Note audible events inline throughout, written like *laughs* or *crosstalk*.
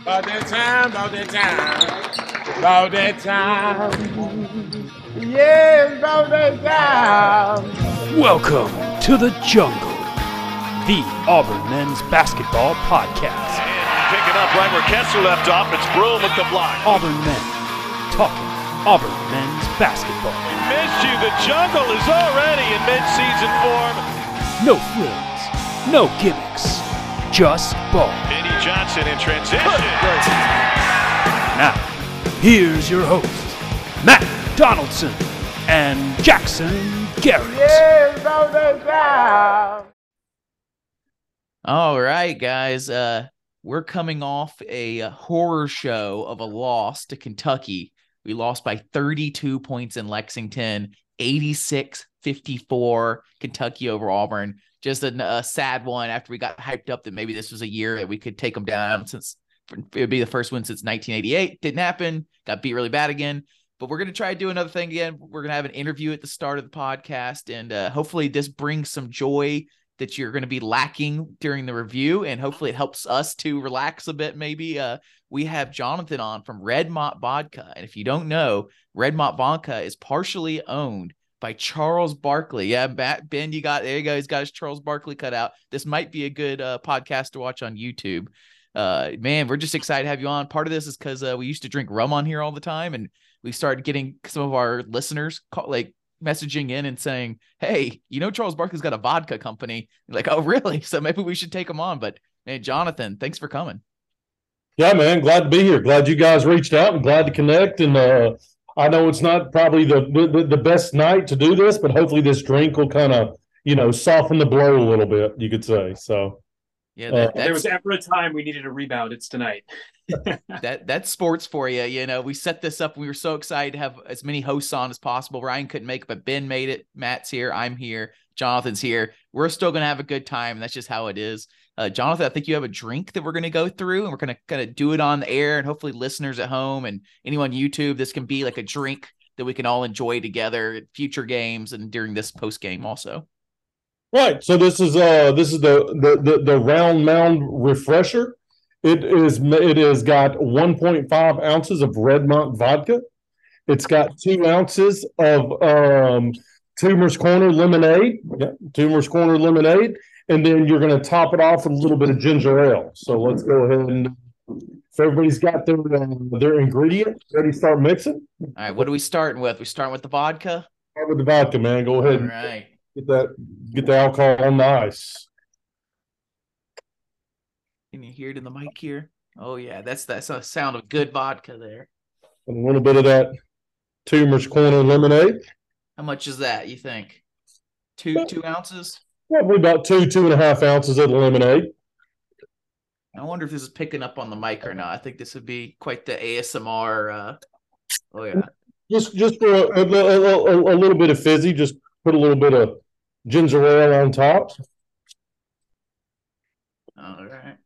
About that time, about that time, about that time. Yes, about that time. Welcome to the jungle, the Auburn men's basketball podcast. And pick it up right where Kessler left off. It's Broome with the block. Auburn men talking Auburn men's basketball. We missed you. The jungle is already in mid-season form. No frills, no gimmicks, just ball. Benny Johnson in transition. Now, here's your host, Matt Donaldson and Jackson Garrett. Yes, about that time. All right, guys. Uh, we're coming off a uh, horror show of a loss to Kentucky. We lost by 32 points in Lexington, 86 54, Kentucky over Auburn. Just a, a sad one after we got hyped up that maybe this was a year that we could take them down since it would be the first one since 1988. Didn't happen. Got beat really bad again. But we're going to try to do another thing again. We're going to have an interview at the start of the podcast. And uh, hopefully, this brings some joy that you're going to be lacking during the review. And hopefully, it helps us to relax a bit. Maybe uh, we have Jonathan on from Red Redmont Vodka. And if you don't know, Red Redmont Vodka is partially owned by Charles Barkley. Yeah, Ben, you got there you go. He's got his Charles Barkley cut out. This might be a good uh, podcast to watch on YouTube. Uh, man, we're just excited to have you on. Part of this is because uh, we used to drink rum on here all the time, and we started getting some of our listeners call, like messaging in and saying, "Hey, you know Charles Barkley's got a vodka company." Like, oh, really? *laughs* So maybe we should take him on. But man, Jonathan, thanks for coming. Yeah, man, glad to be here. Glad you guys reached out and glad to connect. And uh, I know it's not probably the, the the best night to do this, but hopefully this drink will kind of you know soften the blow a little bit. You could say so. Yeah, Uh, There was ever a time we needed a rebound. It's tonight. *laughs* that that's sports for you. You know, we set this up. We were so excited to have as many hosts on as possible. Ryan couldn't make it, but Ben made it. Matt's here. I'm here. Jonathan's here. We're still gonna have a good time. That's just how it is. Uh, Jonathan, I think you have a drink that we're going to go through, and we're going to kind of do it on the air, and hopefully, listeners at home and anyone on YouTube, this can be like a drink that we can all enjoy together at future games and during this post game also. Right. So this is uh this is the the the, the round mound refresher. It is it has got 1.5 ounces of Redmont vodka. It's got two ounces of um Toomer's Corner lemonade. Yeah, Toomer's Corner lemonade, and then you're going to top it off with a little bit of ginger ale. So let's go ahead and if everybody's got their uh, their ingredients ready to start mixing. All right, what are we starting with? We starting with the vodka. Start with the vodka, man. Go ahead and get that get the alcohol on the ice. Can you hear it in the mic here? Oh yeah, that's that's a sound of good vodka there. And a little bit of that Toomer's Corner lemonade. How much is that? You think? Two two ounces? Probably about two, two and a half ounces of lemonade. I wonder if this is picking up on the mic or not. I think this would be quite the ASMR. Uh, oh yeah, Just just for a, a, a, a- little bit of fizzy, just put a little bit of ginger ale on top. all right.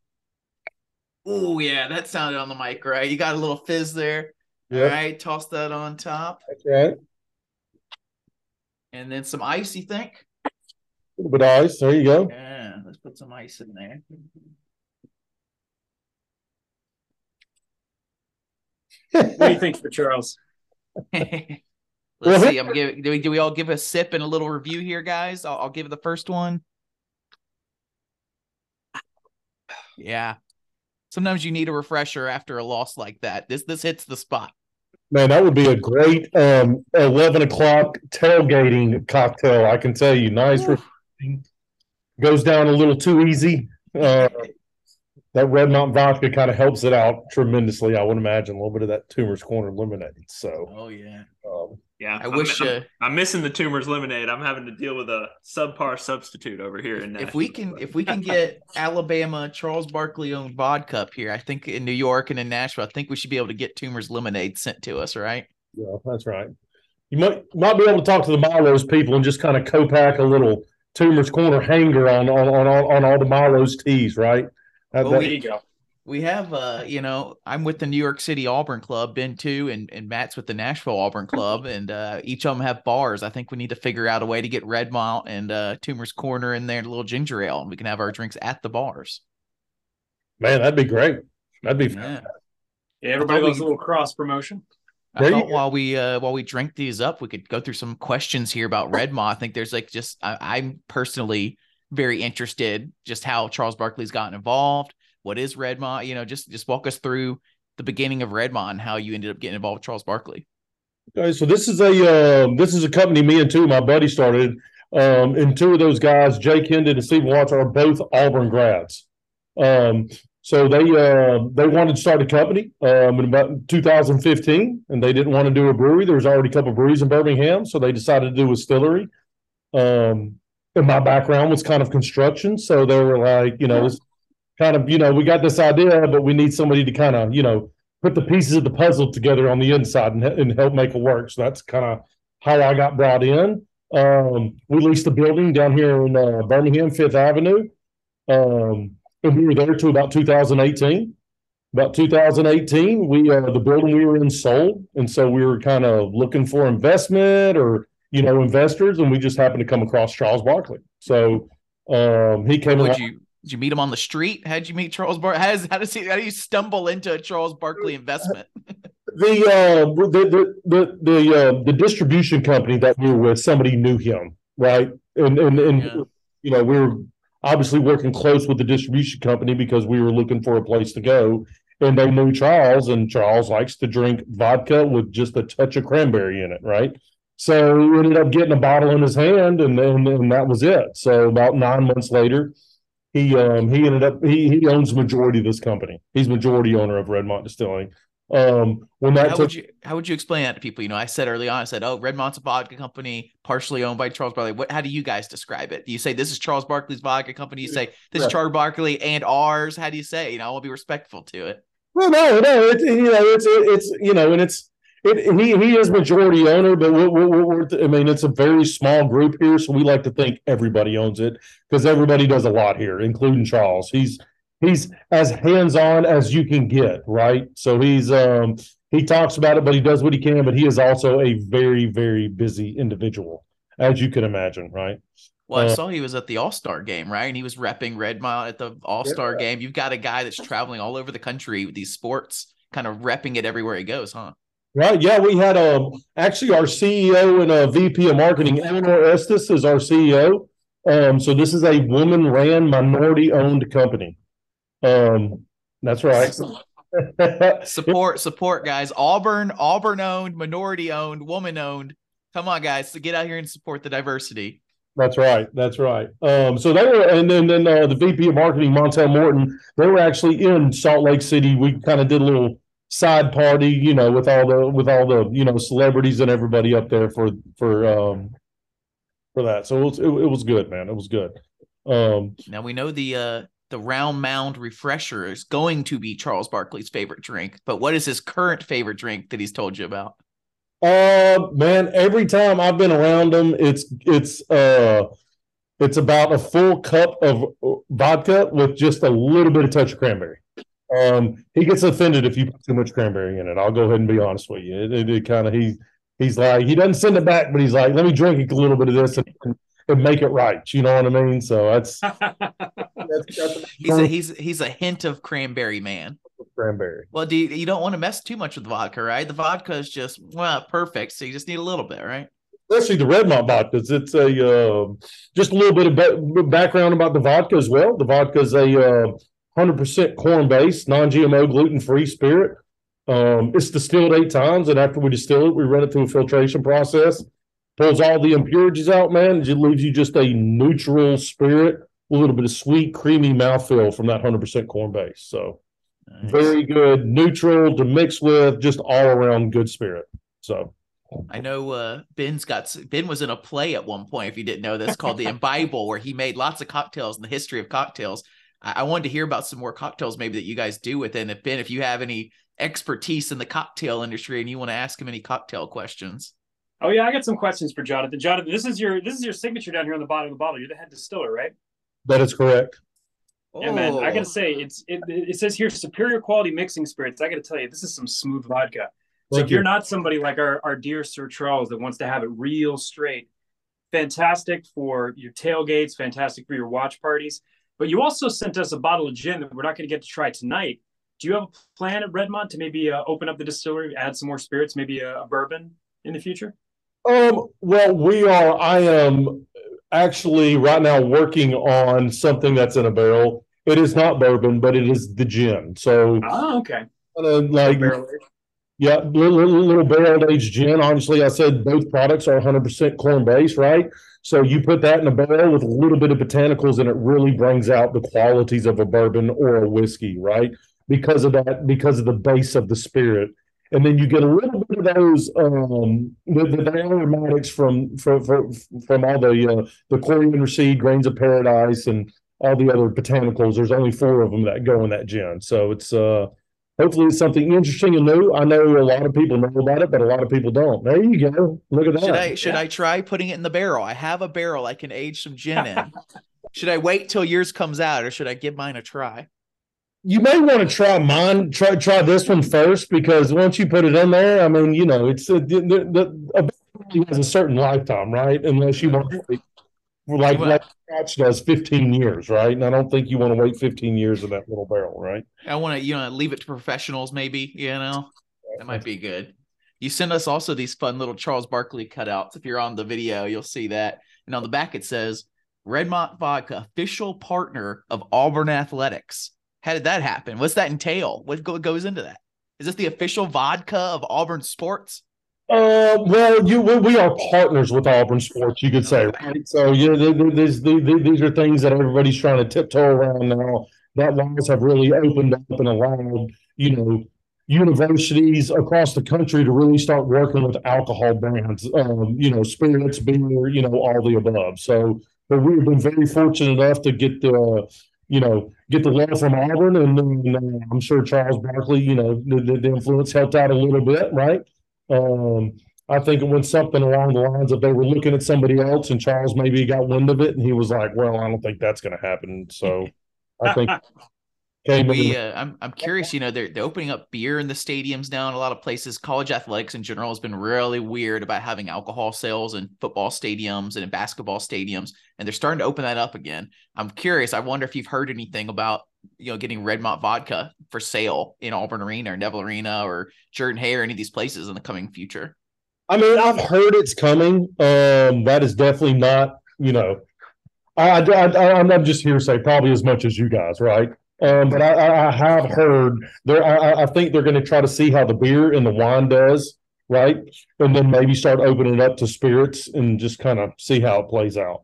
Oh yeah, that sounded on the mic, right? You got a little fizz there. All Yeah, right, toss that on top, that's right. and then some ice. You think? A little bit of ice. There you go. Yeah, let's put some ice in there. *laughs* What do you think for Charles? *laughs* Let's Well, see. I'm giving. Do we do we all give a sip and a little review here, guys? I'll, I'll give the first one. Yeah. Sometimes you need a refresher after a loss like that. This this hits the spot. Man, that would be a great um, eleven o'clock tailgating cocktail. I can tell you, nice, refreshing. Goes down a little too easy. Uh, that Redmont vodka kind of helps it out tremendously. I would imagine a little bit of that Toomer's Corner lemonade. So, Oh yeah. um, Yeah, I I'm- wish I'm, uh, I'm missing the Toomer's lemonade. I'm having to deal with a subpar substitute over here. In if we can if we can get *laughs* Alabama Charles Barkley owned vodka up here, I think in New York and in Nashville, I think we should be able to get Toomer's lemonade sent to us, right? yeah, that's right. You might might be able to talk to the Milo's people and just kind of co-pack a little Toomer's Corner hanger on on on, all- on all the Milo's teas, right? That- Well, that- There you go. We have uh, you know, I'm with the New York City Auburn Club, Ben too, and, and Matt's with the Nashville Auburn Club, and uh each of them have bars. I think we need to figure out a way to get Redmont and uh Toomer's Corner in there, and a little ginger ale, and we can have our drinks at the bars. man, that'd be great. That'd be Yeah. Yeah, everybody thought loves a little cross promotion. I There you thought while we uh while we drink these up, we could go through some questions here about Redmont. I think there's like just I, I'm personally very interested just how Charles Barkley's gotten involved. What is Redmont? You know, just just walk us through the beginning of Redmont and how you ended up getting involved with Charles Barkley. Okay, so this is a um, this is a company me and two of my buddies started, um, and two of those guys, Jake Hendon and Steve Watts, are both Auburn grads. Um, so they uh, they wanted to start a company um, in about 2015, and they didn't want to do a brewery. There was already a couple of breweries in Birmingham, so they decided to do a distillery. Um, and my background was kind of construction, so they were like, you know, kind of, you know, we got this idea, but we need somebody to kind of, you know, put the pieces of the puzzle together on the inside and, and help make it work. So that's kind of how I got brought in. Um, we leased a building down here in uh, Birmingham, Fifth Avenue. Um, we were there to about 2018. About 2018, we uh, the building we were in sold, and so we were kind of looking for investment or you know investors, and we just happened to come across Charles Barkley. So um, he came Would you did you meet him on the street? How'd you meet Charles Barkley? How does how does he how do you stumble into a Charles Barkley investment? *laughs* the uh the the the the, uh, the distribution company that we were with somebody knew him right and and, and Yeah. you know we were obviously working close with the distribution company because we were looking for a place to go. And they knew charles and charles likes to drink vodka with just a touch of cranberry in it right? So we ended up getting a bottle in his hand and and, and that was it. So about nine months later he um he ended up he he owns majority of this company. He's majority owner of redmont distilling um when that How took would you how would you explain that to people? You know, I said early on, I said, "Oh, Redmont's a vodka company, partially owned by Charles Barkley." What? How do you guys describe it? Do you say this is Charles Barkley's vodka company? You say this Yeah. is Charles Barkley and ours? How do you say? it? You know, I want to be respectful to it. Well, no, no, it's you know, it's it's you know, and it's it, he he is majority owner, but we're, we're, we're, I mean, it's a very small group here, so we like to think everybody owns it because everybody does a lot here, including Charles. He's he's as hands on as you can get, right? So he's um he talks about it, but he does what he can. But he is also a very very busy individual, as you can imagine, right? Well, I Uh, saw he was at the All Star game, right? And he was repping Redmont at the All Star game. You've got a guy that's traveling all over the country with these sports, kind of repping it everywhere he goes, huh? Right. Yeah, we had um actually our CEO and a VP of marketing, Eleanor Estes, is our CEO. Um, so this is a woman ran minority owned company. Um, that's right. *laughs* Support, support, guys. Auburn, Auburn owned, minority owned, woman owned. Come on, guys, to get out here and support the diversity. That's right. That's right. Um, so they were, and then then uh, the VP of marketing, Montel Morton, they were actually in Salt Lake City. We kind of did a little side party, you know, with all the with all the you know celebrities and everybody up there for for um for that. So it was it, it was good, man. It was good. Um, Now we know the uh the round mound refresher is going to be Charles Barkley's favorite drink, but what is his current favorite drink that he's told you about? Uh man, every time I've been around him, it's it's uh it's about a full cup of uh, vodka with just a little bit of touch of cranberry. Um, he gets offended if you put too much cranberry in it. I'll go ahead and be honest with you. It, it, it kind of he he's like he doesn't send it back, but he's like, let me drink a little bit of this and, and make it right. You know what I mean? So that's *laughs* that's, that's *laughs* He's a he's he's a hint of cranberry man. cranberry. Well, do you, you don't want to mess too much with the vodka, right? The vodka is just well perfect, so you just need a little bit, right? especially the Redmont vodkas. It's a uh, just a little bit of ba- background about the vodka as well. The vodka is a uh, hundred percent corn based, non GMO, gluten free spirit. Um, it's distilled eight times, and after we distill it, we run it through a filtration process. Pulls all the impurities out, man. It leaves you just a neutral spirit, a little bit of sweet, creamy mouthfeel from that hundred percent corn base. So Nice. very good, neutral to mix with, just all around good spirit. So I know uh, Ben's got Ben was in a play at one point. If you didn't know this, called the *laughs* Imbible, where he made lots of cocktails in the history of cocktails. I, I wanted to hear about some more cocktails, maybe that you guys do with it. And if Ben, if you have any expertise in the cocktail industry and you want to ask him any cocktail questions, Oh yeah, I got some questions for Jonathan. Jonathan, this is your this is your signature down here on the bottom of the bottle. You're the head distiller, right? that is correct. Yeah, man. I Oh. gotta say, it's it, it says here superior quality mixing spirits. I gotta tell you, this is some smooth vodka. So Thank if you're not somebody like our, our dear Sir Charles that wants to have it real straight, fantastic for your tailgates, fantastic for your watch parties. But you also sent us a bottle of gin that we're not going to get to try tonight. do you have a plan at Redmont to maybe uh, open up the distillery, add some more spirits, maybe a, a bourbon in the future? Um, well, we are, I am actually right now working on something that's in a barrel. It is not bourbon, but it is the gin. So, Oh, okay. like, yeah, little, little, little barrel aged gin. Obviously, I said both products are 100% corn based, right? So you put that in a barrel with a little bit of botanicals, and it really brings out the qualities of a bourbon or a whiskey, right? Because of that, because of the base of the spirit. And then you get a little bit those um the, the, the aromatics from from from, from all the uh, the coriander seed, grains of paradise, and all the other botanicals. There's only four of them that go in that gin. So it's uh hopefully it's something interesting and new. I know a lot of people know about it, but a lot of people don't. There you go. Look at that. Should I should I try putting it in the barrel? I have a barrel I can age some gin in. *laughs* should I wait till yours comes out or should I give mine a try? You may want to try mine. Try try this one first because once you put it in there, I mean, you know, it's uh, the, the, a has a certain lifetime, right? Unless you want to, like Well- like Scotch does, fifteen years, right? And I don't think you want to wait fifteen years in that little barrel, right? I want to, you know, leave it to professionals, maybe, you know, that might be good. You send us also these fun little Charles Barkley cutouts. If you're on the video, you'll see that. And on the back, it says Redmont Vodka, official partner of Auburn Athletics. How did that happen? What's that entail? What go- goes into that? Is this the official vodka of Auburn sports? Uh, well, you we, we are partners with Auburn Sports, you could say, right? So yeah, th- th- these th- th- these are things that everybody's trying to tiptoe around now. That laws have really opened up and allowed, you know, universities across the country to really start working with alcohol brands, um, you know, spirits, beer, you know, all the above. So, but we've been very fortunate enough to get the, you know, get the law from Auburn, and then uh, I'm sure Charles Barkley, you know, the, the, influence helped out a little bit, right? Um, I think it went something along the lines of they were looking at somebody else, and Charles maybe got wind of it, and he was like, "Well, I don't think that's going to happen." So, I think *laughs* came We, uh, I'm, I'm curious. You know, they're they're opening up beer in the stadiums now in a lot of places. College athletics in general has been really weird about having alcohol sales in football stadiums and in basketball stadiums, and they're starting to open that up again. I'm curious. I wonder if you've heard anything about you know getting Redmont vodka for sale in Auburn Arena or Neville Arena or Jordan-Hare or any of these places in the coming future. I mean, I've heard it's coming. Um, that is definitely not, you know, I, I, I I'm not just hearsay, probably as much as you guys, right? Um, but I, I, have heard there. I, I- think they're going to try to see how the beer and the wine does, right? And then maybe start opening it up to spirits and just kind of see how it plays out.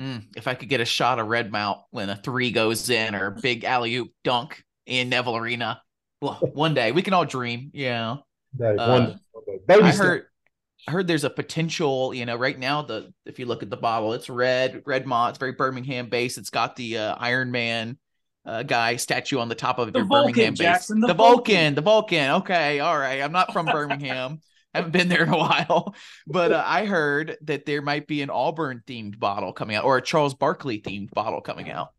Mm, if I could get a shot of Redmont when a three goes in or a big alley oop dunk in Neville Arena, well, one day we can all dream. Yeah. Uh, I heard I heard there's a potential, you know, right now the if you look at the bottle, it's red, Redmont, it's very Birmingham based. It's got the uh, Iron Man uh, guy statue on the top of The your Vulcan, Birmingham base. Jackson, the the Vulcan, Vulcan. the Vulcan. Okay, all right. I'm not from Birmingham. *laughs* haven't been there in a while, but uh, I heard that there might be an Auburn themed bottle coming out or a Charles Barkley themed bottle coming out.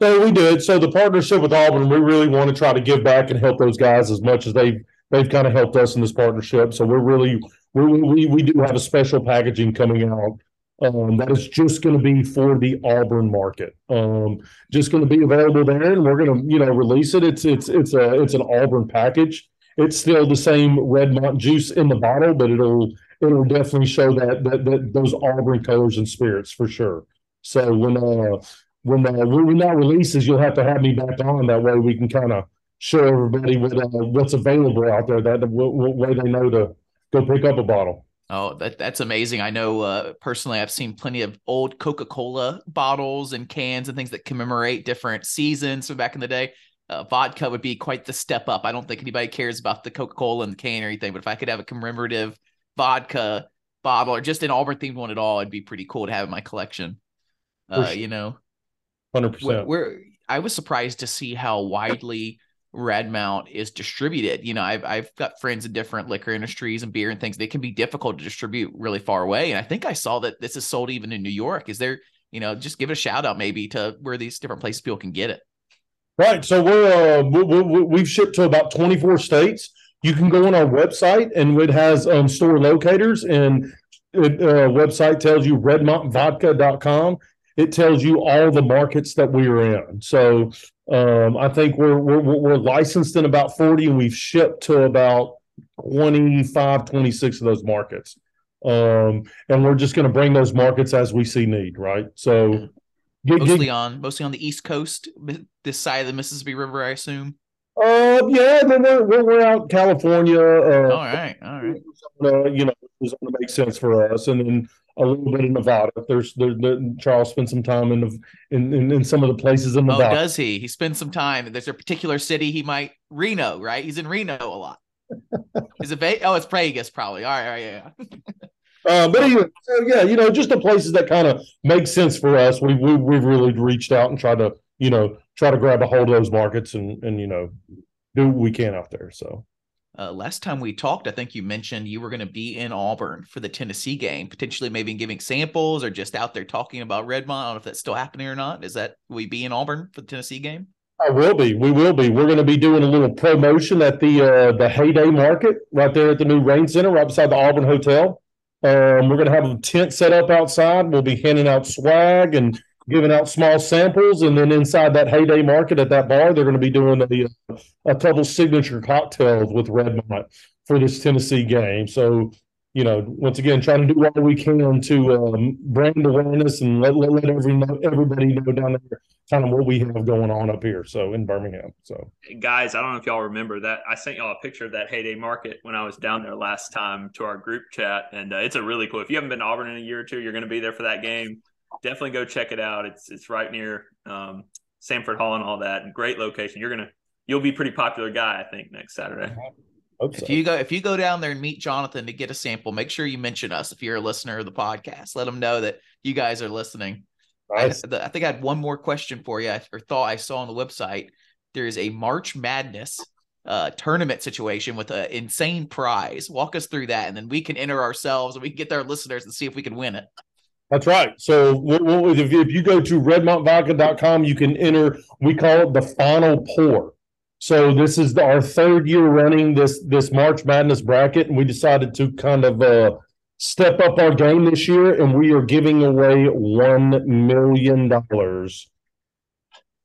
So we did. So the partnership with Auburn, we really want to try to give back and help those guys as much as they've they've kind of helped us in this partnership. So we're really we we we do have a special packaging coming out um, that is just going to be for the Auburn market. Um, just going to be available there, and we're going to you know release it. It's it's it's a it's an Auburn package. It's still the same Redmont juice in the bottle, but it'll it'll definitely show that that, that those Auburn colors and spirits for sure. So when uh when uh, when that releases, you'll have to have me back on. That way we can kind of show everybody what uh, what's available out there. That what way they know to go pick up a bottle. Oh, that that's amazing. I know uh, personally I've seen plenty of old Coca-Cola bottles and cans and things that commemorate different seasons from back in the day. Uh, vodka would be quite the step up. I don't think anybody cares about the Coca-Cola and the can or anything, but if I could have a commemorative vodka bottle or just an Auburn themed one at all, it'd be pretty cool to have in my collection. Uh, sure. you know, Hundred where, percent. where I was surprised to see how widely Redmont is distributed. You know, I've I've got friends in different liquor industries and beer and things. They can be difficult to distribute really far away. And I think I saw that this is sold even in New York. Is there, you know, just give it a shout out maybe to where these different places people can get it. Right. So we're uh, we, we've shipped to about twenty four states. You can go on our website, and it has um, store locators, and it uh, website tells you redmontvodka.com. It tells you all the markets that we are in. So Um, I think we're, we're we're licensed in about 40 and we've shipped to about 25, 26 of those markets. Um, and we're just going to bring those markets as we see need, right? So get, Mostly get, on mostly on the East Coast, this side of the Mississippi River, I assume. uh, yeah, then we're, we're, we're out in California, uh, All right, all right. uh, you know, it's going to make sense for us. And then a little bit in Nevada. There's there, there, Charles spent some time in, the, in in in some of the places in Nevada. Oh, Nevada. does he? He spends some time. There's a particular city he might Reno, right? He's in Reno a lot. *laughs* Is it Vegas? Oh, it's Vegas, probably. All right, all right, yeah. yeah. Uh, but anyway, so yeah, you know, just the places that kind of make sense for us. We, we we've really reached out and tried to, you know, try to grab a hold of those markets and and you know, do what we can out there. So Uh, last time we talked, I think you mentioned you were going to be in Auburn for the Tennessee game, potentially maybe giving samples or just out there talking about Redmont. I don't know if that's still happening or not. Is that will we be in Auburn for the Tennessee game? I will be. We will be. We're going to be doing a little promotion at the uh, the Heyday Market right there at the new Rane Center, right beside the Auburn Hotel. Um, we're going to have a tent set up outside. We'll be handing out swag and giving out small samples, and then inside that Heyday Market at that bar, they're going to be doing a, a couple signature cocktails with Redmont for this Tennessee game. So. You know, once again, trying to do what we can to um, brand awareness and let, let, let every, everybody know down there kind of what we have going on up here. So in Birmingham. So Guys, I don't know if y'all remember that. I sent y'all a picture of that heyday market when I was down there last time to our group chat, and uh, it's a really cool. If you haven't been to Auburn in a year or two, you're going to be there for that game. Definitely go check it out. It's it's right near um, Samford Hall and all that. And great location. You're gonna you'll be a pretty popular guy, I think, next Saturday. hope so. If you go if you go down there and meet Jonathan to get a sample, make sure you mention us if you're a listener of the podcast. Let him know that you guys are listening. I, I think I had one more question for you, or thought I saw on the website. There is a March Madness uh, tournament situation with an insane prize. Walk us through that, and then we can enter ourselves and we can get our listeners and see if we can win it. That's right. So if, you, go to redmontvodka.com, you can enter, we call it the final pour. So this is the, our third year running this this March Madness bracket, and we decided to kind of uh, step up our game this year, and we are giving away one million dollars.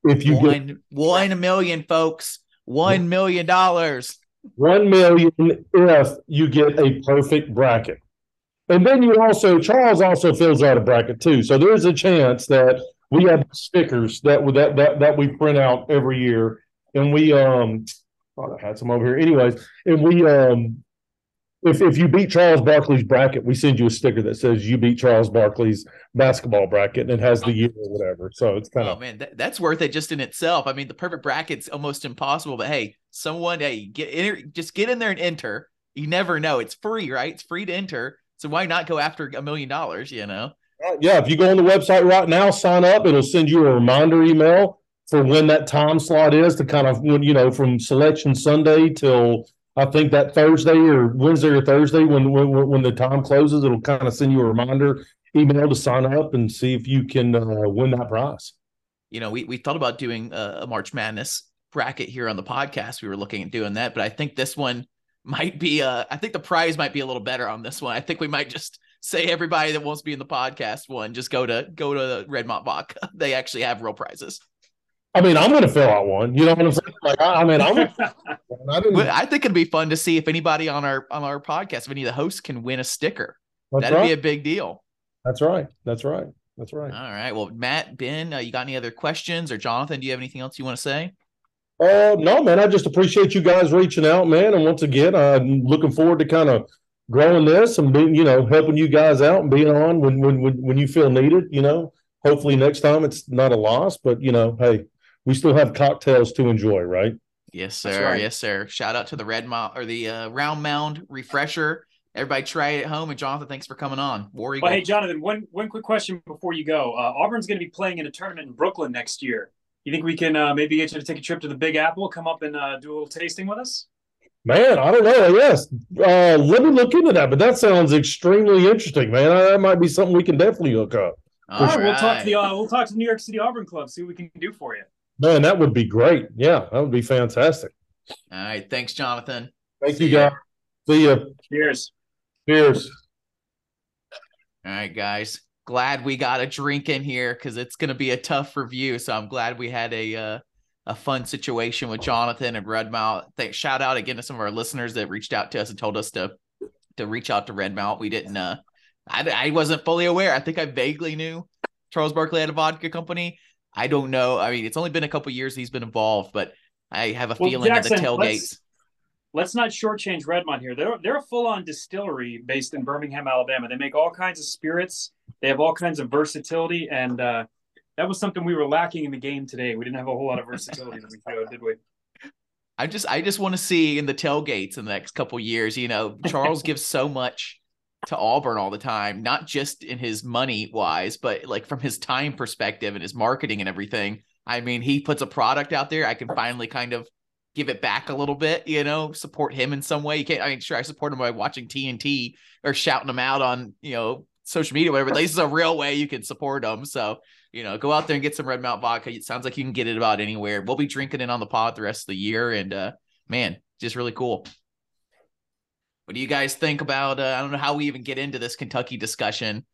If you get One one million folks, one million dollars. one million if you get a perfect bracket. And then you also Charles also fills out a bracket too. So there's a chance that we have stickers that that that that we print out every year. And we um thought I had some over here. Anyways, and we um if if you beat Charles Barkley's bracket, we send you a sticker that says you beat Charles Barkley's basketball bracket and it has the year or whatever. So it's kind of Oh man, that, that's worth it just in itself. I mean, the perfect bracket's almost impossible, but hey, someone, hey, get enter, just get in there and enter. You never know. It's free, right? It's free to enter. So why not go after a million dollars? You know. Yeah, if you go on the website right now, sign up. It'll send you a reminder email for when that time slot is to kind of when you know from selection Sunday till I think that Thursday or Wednesday or Thursday when when when the time closes, it'll kind of send you a reminder email to sign up and see if you can uh, win that prize. You know, we we thought about doing a, a March Madness bracket here on the podcast. We were looking at doing that, but I think this one might be. Uh, I think the prize might be a little better on this one. I think we might just say everybody that wants to be in the podcast one just go to go to Redmont Vodka. *laughs* They actually have real prizes. I mean, I'm going to fill out one. You know what I'm saying? Like, I, I mean, I'm. *laughs* I didn't, I think it'd be fun to see if anybody on our on our podcast, if any of the hosts can win a sticker. that's That'd right. be a big deal. that's right. That's right. That's right. All right. Well, Matt, Ben, uh, you got any other questions or Jonathan? Do you have anything else you want to say? Uh, no, man. I just appreciate you guys reaching out, man. And once again, I'm looking forward to kind of growing this and being, you know, helping you guys out and being on when when when, when you feel needed. You know, hopefully next time it's not a loss, but you know, hey, we still have cocktails to enjoy, right? Yes, sir. right. Yes, sir. Shout out to the Redmont or the uh, Round Mound Refresher. Everybody try it at home. And Jonathan, thanks for coming on. War Eagle. Well, hey, Jonathan, one one quick question before you go. Uh, Auburn's going to be playing in a tournament in Brooklyn next year. You think we can uh, maybe get you to take a trip to the Big Apple, come up and uh, do a little tasting with us? Man, I don't know. Yes, uh, let me look into that. But that sounds extremely interesting, man. That might be something we can definitely hook up. All All right, we'll talk to the uh, we'll talk to the New York City Auburn Club, see what we can do for you. Man, that would be great. Yeah, that would be fantastic. All right. Thanks, Jonathan. Thank See you, guys. See you. Cheers. Cheers. All right, guys. Glad we got a drink in here because it's going to be a tough review. So I'm glad we had a uh, a fun situation with Jonathan and Redmont. Thank shout out again to some of our listeners that reached out to us and told us to to reach out to Redmont. We didn't uh I, I wasn't fully aware. I think I vaguely knew Charles Barkley had a vodka company. I don't know. I mean, it's only been a couple years he's been involved, but I have a Well, feeling Jackson, that the tailgates. let's- Let's not shortchange Redmont here. They're they're a full on distillery based in Birmingham, Alabama. They make all kinds of spirits. They have all kinds of versatility, and uh, that was something we were lacking in the game today. We didn't have a whole lot of versatility that we showed, did we? I just I just want to see in the tailgates in the next couple years. You know, Charles *laughs* gives so much to Auburn all the time, not just in his money wise, but like from his time perspective and his marketing and everything. I mean, he puts a product out there. I can finally kind of give it back a little bit, you know, support him in some way. You can't, I mean, sure, I support him by watching TNT or shouting him out on, you know, social media, whatever. This is a real way you can support them. So, you know, go out there and get some Redmont vodka. It sounds like you can get it about anywhere. We'll be drinking it on the pod the rest of the year. And, uh, man, just really cool. What do you guys think about? Uh, I don't know how we even get into this Kentucky discussion.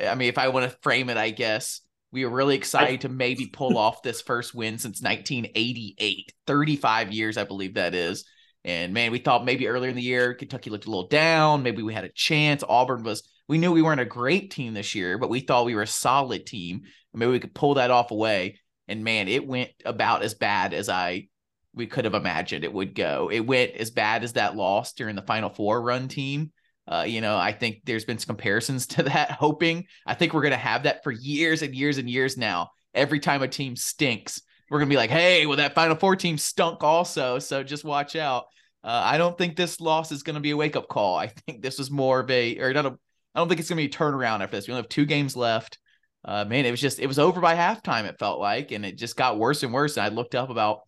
I mean, if I want to frame it, I guess we were really excited to maybe pull *laughs* off this first win since 1988, 35 years, I believe that is. And man, we thought maybe earlier in the year, Kentucky looked a little down. Maybe we had a chance. Auburn was, we knew we weren't a great team this year, but we thought we were a solid team. Maybe we could pull that off away. And man, it went about as bad as I we could have imagined it would go. It went as bad as that loss during the Final Four run team. Uh, you know, I think there's been some comparisons *laughs* to that. Hoping, I think we're gonna have that for years and years and years now. Every time a team stinks, we're gonna be like, "Hey, well, that Final Four team stunk also." So just watch out. Uh, I don't think this loss is gonna be a wake up call. I *laughs* think this was more of a, or not a. I don't think it's gonna be a turnaround after this. We only have two games left. Uh, man, it was just it was over by halftime. It felt like, and it just got worse and worse. And I looked up about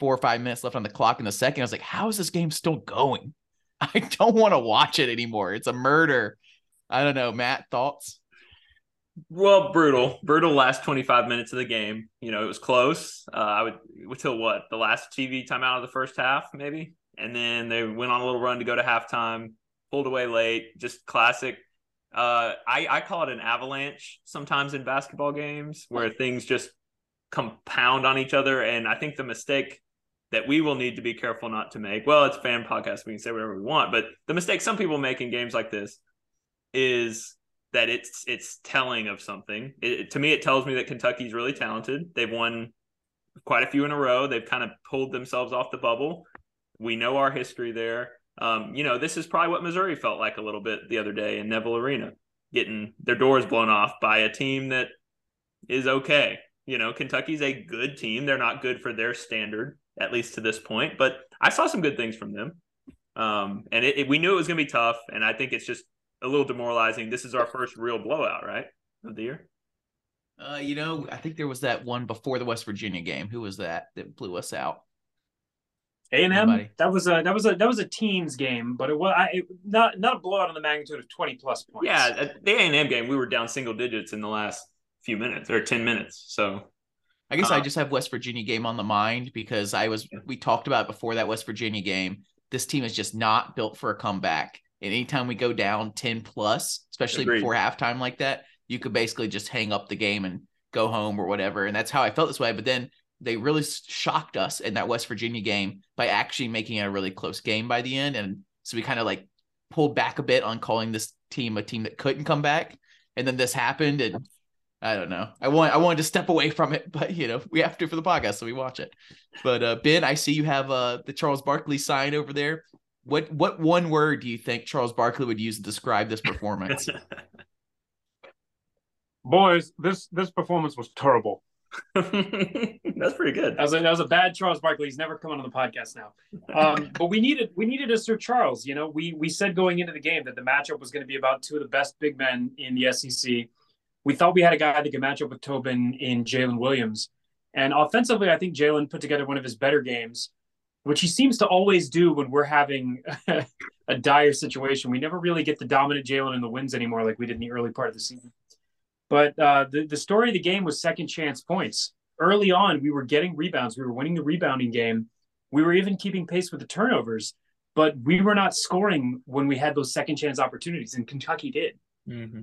four or five minutes left on the clock in the second. I was like, how is this game still going? *laughs* I don't want to watch it anymore. It's a murder. I don't know. Matt, thoughts? Well, brutal, brutal last 25 minutes of the game. You know, it was close. Uh, I would until what the last TV timeout of the first half, maybe, and then they went on a little run to go to halftime, pulled away late. Just classic. Uh, I I call it an avalanche sometimes in basketball games where things just compound on each other, and I think the mistake that we will need to be careful not to make. Well, it's fan podcast; we can say whatever we want, but the mistake some people make in games like this is that it's it's telling of something. It, to me, it tells me that Kentucky's really talented. They've won quite a few in a row. They've kind of pulled themselves off the bubble. We know our history there. Um, you know, this is probably what Missouri felt like a little bit the other day in Neville Arena, getting their doors blown off by a team that is okay. You know, Kentucky's a good team. They're not good for their standard, at least to this point, but I saw some good things from them. Um, and it, it, we knew it was going to be tough. And I think it's just a little demoralizing. This is our first real blowout, right, of the year. Uh, you know, I think there was that one before the West Virginia game. Who was that that blew us out? A and M. That was a that was a that was a teens game, but it was I, it, not not a blowout on the magnitude of twenty plus points. Yeah, at the A and M game, we were down single digits in the last few minutes or ten minutes. So I guess I Uh, just have West Virginia game on the mind because I was we talked about it before that West Virginia game. This team is just not built for a comeback. And anytime we go down 10 plus, especially Agreed. before halftime like that, you could basically just hang up the game and go home or whatever. And that's how I felt this way. But then they really shocked us in that West Virginia game by actually making it a really close game by the end. And so we kind of like pulled back a bit on calling this team a team that couldn't come back. And then this happened and I don't know. I want I wanted to step away from it, *laughs* but you know, we have to for the podcast, so we watch it. But uh Ben, I see you have uh the Charles Barkley sign over there. What what one word do you think Charles Barkley would use to describe this performance? *laughs* Boys, this this performance was terrible. *laughs* that's pretty good. That was a, that was a bad Charles Barkley. He's never coming on the podcast now. Um, *laughs* but we needed we needed a Sir Charles. You know, we we said going into the game that the matchup was going to be about two of the best big men in the SEC. We thought we had a guy that could match up with Tobin in Jaylin Williams, and offensively, I think Jalen put together one of his better games, which he seems to always do when we're having *laughs* a dire situation. We never really get the dominant Jalen in the wins anymore, like we did in the early part of the season. But uh, the the story of the game was second chance points early on we were getting rebounds we were winning the rebounding game we were even keeping pace with the turnovers but we were not scoring when we had those second chance opportunities and kentucky did Mm-hmm.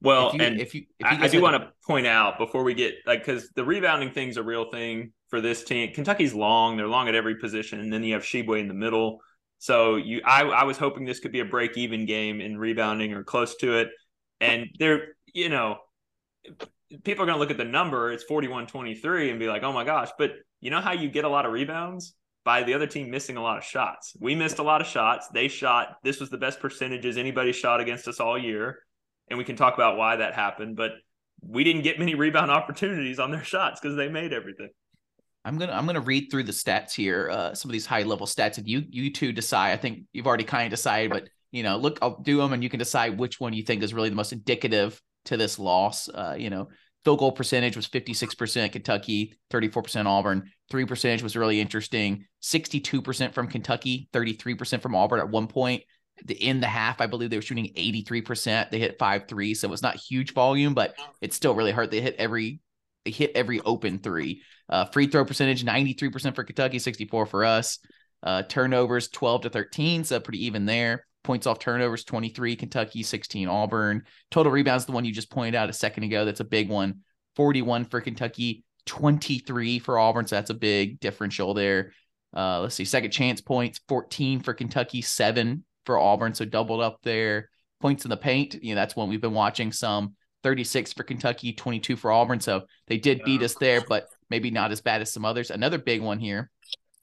Well, if you, and if you if you I, I do want to point out before we get like because the rebounding thing's a real thing for this team. Kentucky's long; they're long at every position, and then you have Tshiebwe in the middle. So you, I, I was hoping this could be a break-even game in rebounding or close to it, and they're, you know, people are going to look at the number. It's 41-23 and be like, oh my gosh! But you know how you get a lot of rebounds by the other team missing a lot of shots. We missed a lot of shots. They shot. This was the best percentages anybody shot against us all year, and we can talk about why that happened. But we didn't get many rebound opportunities on their shots because they made everything. I'm gonna I'm gonna read through the stats here, uh, some of these high level stats, and you you two decide. I think you've already kind of decided, but you know, look, I'll do them, and you can decide which one you think is really the most indicative to this loss. Uh, you know, field goal percentage was 56% Kentucky, 34% Auburn. Three percentage was really interesting. 62% from Kentucky, 33% from Auburn at one point. In the half, I believe they were shooting 83%. They hit five three, so it's not huge volume, but it's still really hard. They hit every they hit every open three. Uh, free throw percentage 93% for Kentucky, 64 for us. Uh, turnovers 12 to 13, so pretty even there. Points off turnovers 23 Kentucky, 16 Auburn. Total rebounds the one you just pointed out a second ago. That's a big one. 41 for Kentucky, 23 for Auburn, so that's a big differential there. Uh, let's see, second chance points 14 for Kentucky, seven for Auburn, so doubled up there. Points in the paint, you know, that's one we've been watching some. 36 for Kentucky, 22 for Auburn. So they did beat us there, but maybe not as bad as some others. Another big one here.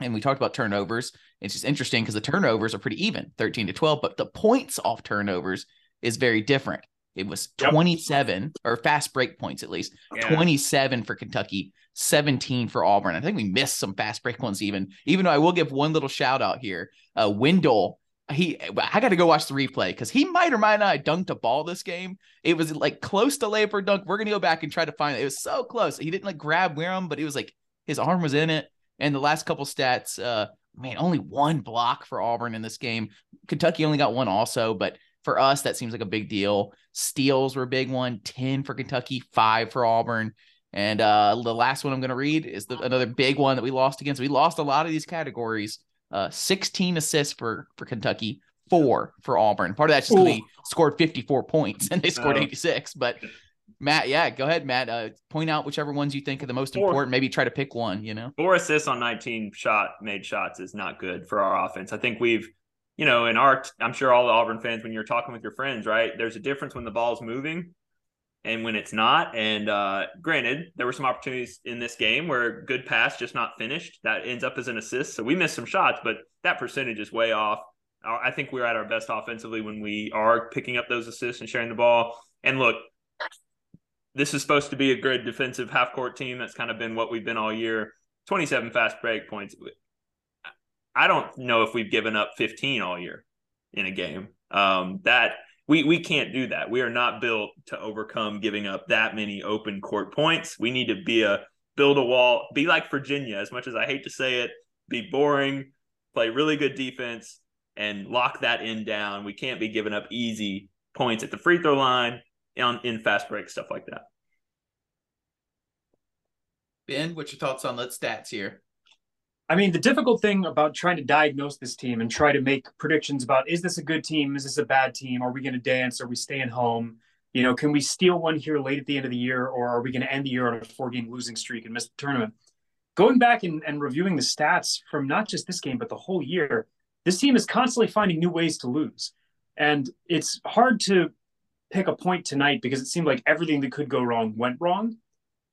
And we talked about turnovers. It's just interesting because the turnovers are pretty even, 13 to 12, but the points off turnovers is very different. It was 27 yep. or fast break points, at least yeah. 27 for Kentucky, 17 for Auburn. I think we missed some fast break ones, even, even though I will give one little shout out here. Uh, Wendell he I got to go watch the replay because he might or might not have dunked a ball this game. It was like close to lay for dunk. We're gonna go back and try to find it. It was so close. He didn't like grab Wareham, but he was like his arm was in it. And the last couple stats, uh, man, only one block for Auburn in this game. Kentucky only got one also, but for us that seems like a big deal. Steals were a big one. Ten for Kentucky, five for Auburn. And uh, the last one I'm going to read is the, another big one that we lost against. We lost a lot of these categories uh, 16 assists for for Kentucky, four for Auburn. Part of that's just because they scored 54 points and they scored 86. But Matt, yeah, go ahead, Matt. Uh, point out whichever ones you think are the most four. important. Maybe try to pick one. You know, four assists on 19 shot made shots is not good for our offense. I think we've, you know, in our, I'm sure all the Auburn fans, when you're talking with your friends, right? There's a difference when the ball's moving and when it's not. And uh, granted, there were some opportunities in this game where good pass just not finished that ends up as an assist. So we missed some shots, but that percentage is way off. I think we're at our best offensively when we are picking up those assists and sharing the ball. And look, this is supposed to be a good defensive half court team. That's kind of been what we've been all year. 27 fast break points. I don't know if we've given up 15 all year in a game. Um, that we we can't do that. We are not built to overcome giving up that many open court points. We need to be a build a wall, be like Virginia. As much as I hate to say it, be boring, play really good defense, and lock that end down. We can't be giving up easy points at the free throw line on in fast break stuff like that. Ben, what's your thoughts on the stats here? I mean, the difficult thing about trying to diagnose this team and try to make predictions about is this a good team? Is this a bad team? Are we going to dance? Are we staying home? You know, can we steal one here late at the end of the year, or are we going to end the year on a four game losing streak and miss the tournament? Going back and, and reviewing the stats from not just this game, but the whole year, this team is constantly finding new ways to lose. And it's hard to pick a point tonight because it seemed like everything that could go wrong went wrong.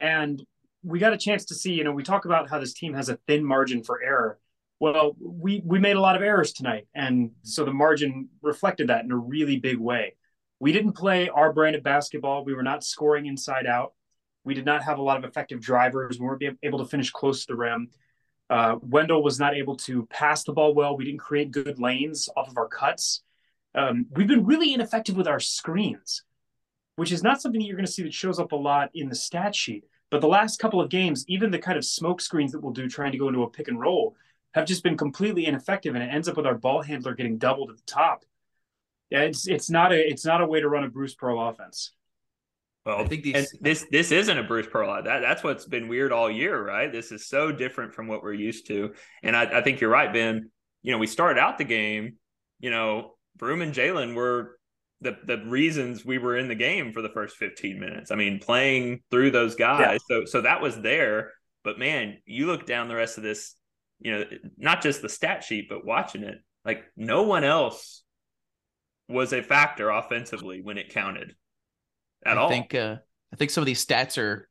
And we got a chance to see, you know, we talk about how this team has a thin margin for error. Well, we we made a lot of errors tonight, and so the margin reflected that in a really big way. We didn't play our brand of basketball. We were not scoring inside out. We did not have a lot of effective drivers. We weren't able to finish close to the rim. Uh, Wendell was not able to pass the ball well. We didn't create good lanes off of our cuts. Um, we've been really ineffective with our screens, which is not something that you're going to see that shows up a lot in the stat sheet. But the last couple of games, even the kind of smoke screens that we'll do trying to go into a pick and roll have just been completely ineffective, and it ends up with our ball handler getting doubled at the top. Yeah, it's it's not a it's not a way to run a Bruce Pearl offense. Well, I think these, this this isn't a Bruce Pearl. That that's what's been weird all year, right? This is so different from what we're used to, and I, I think you're right, Ben. You know, we started out the game. You know, Broome and Jalen were the the reasons we were in the game for the first 15 minutes. I mean, playing through those guys. Yeah. So so that was there, But man, you look down the rest of this, you know, not just the stat sheet, but watching it, like no one else was a factor offensively when it counted at I all. think uh, I think some of these stats are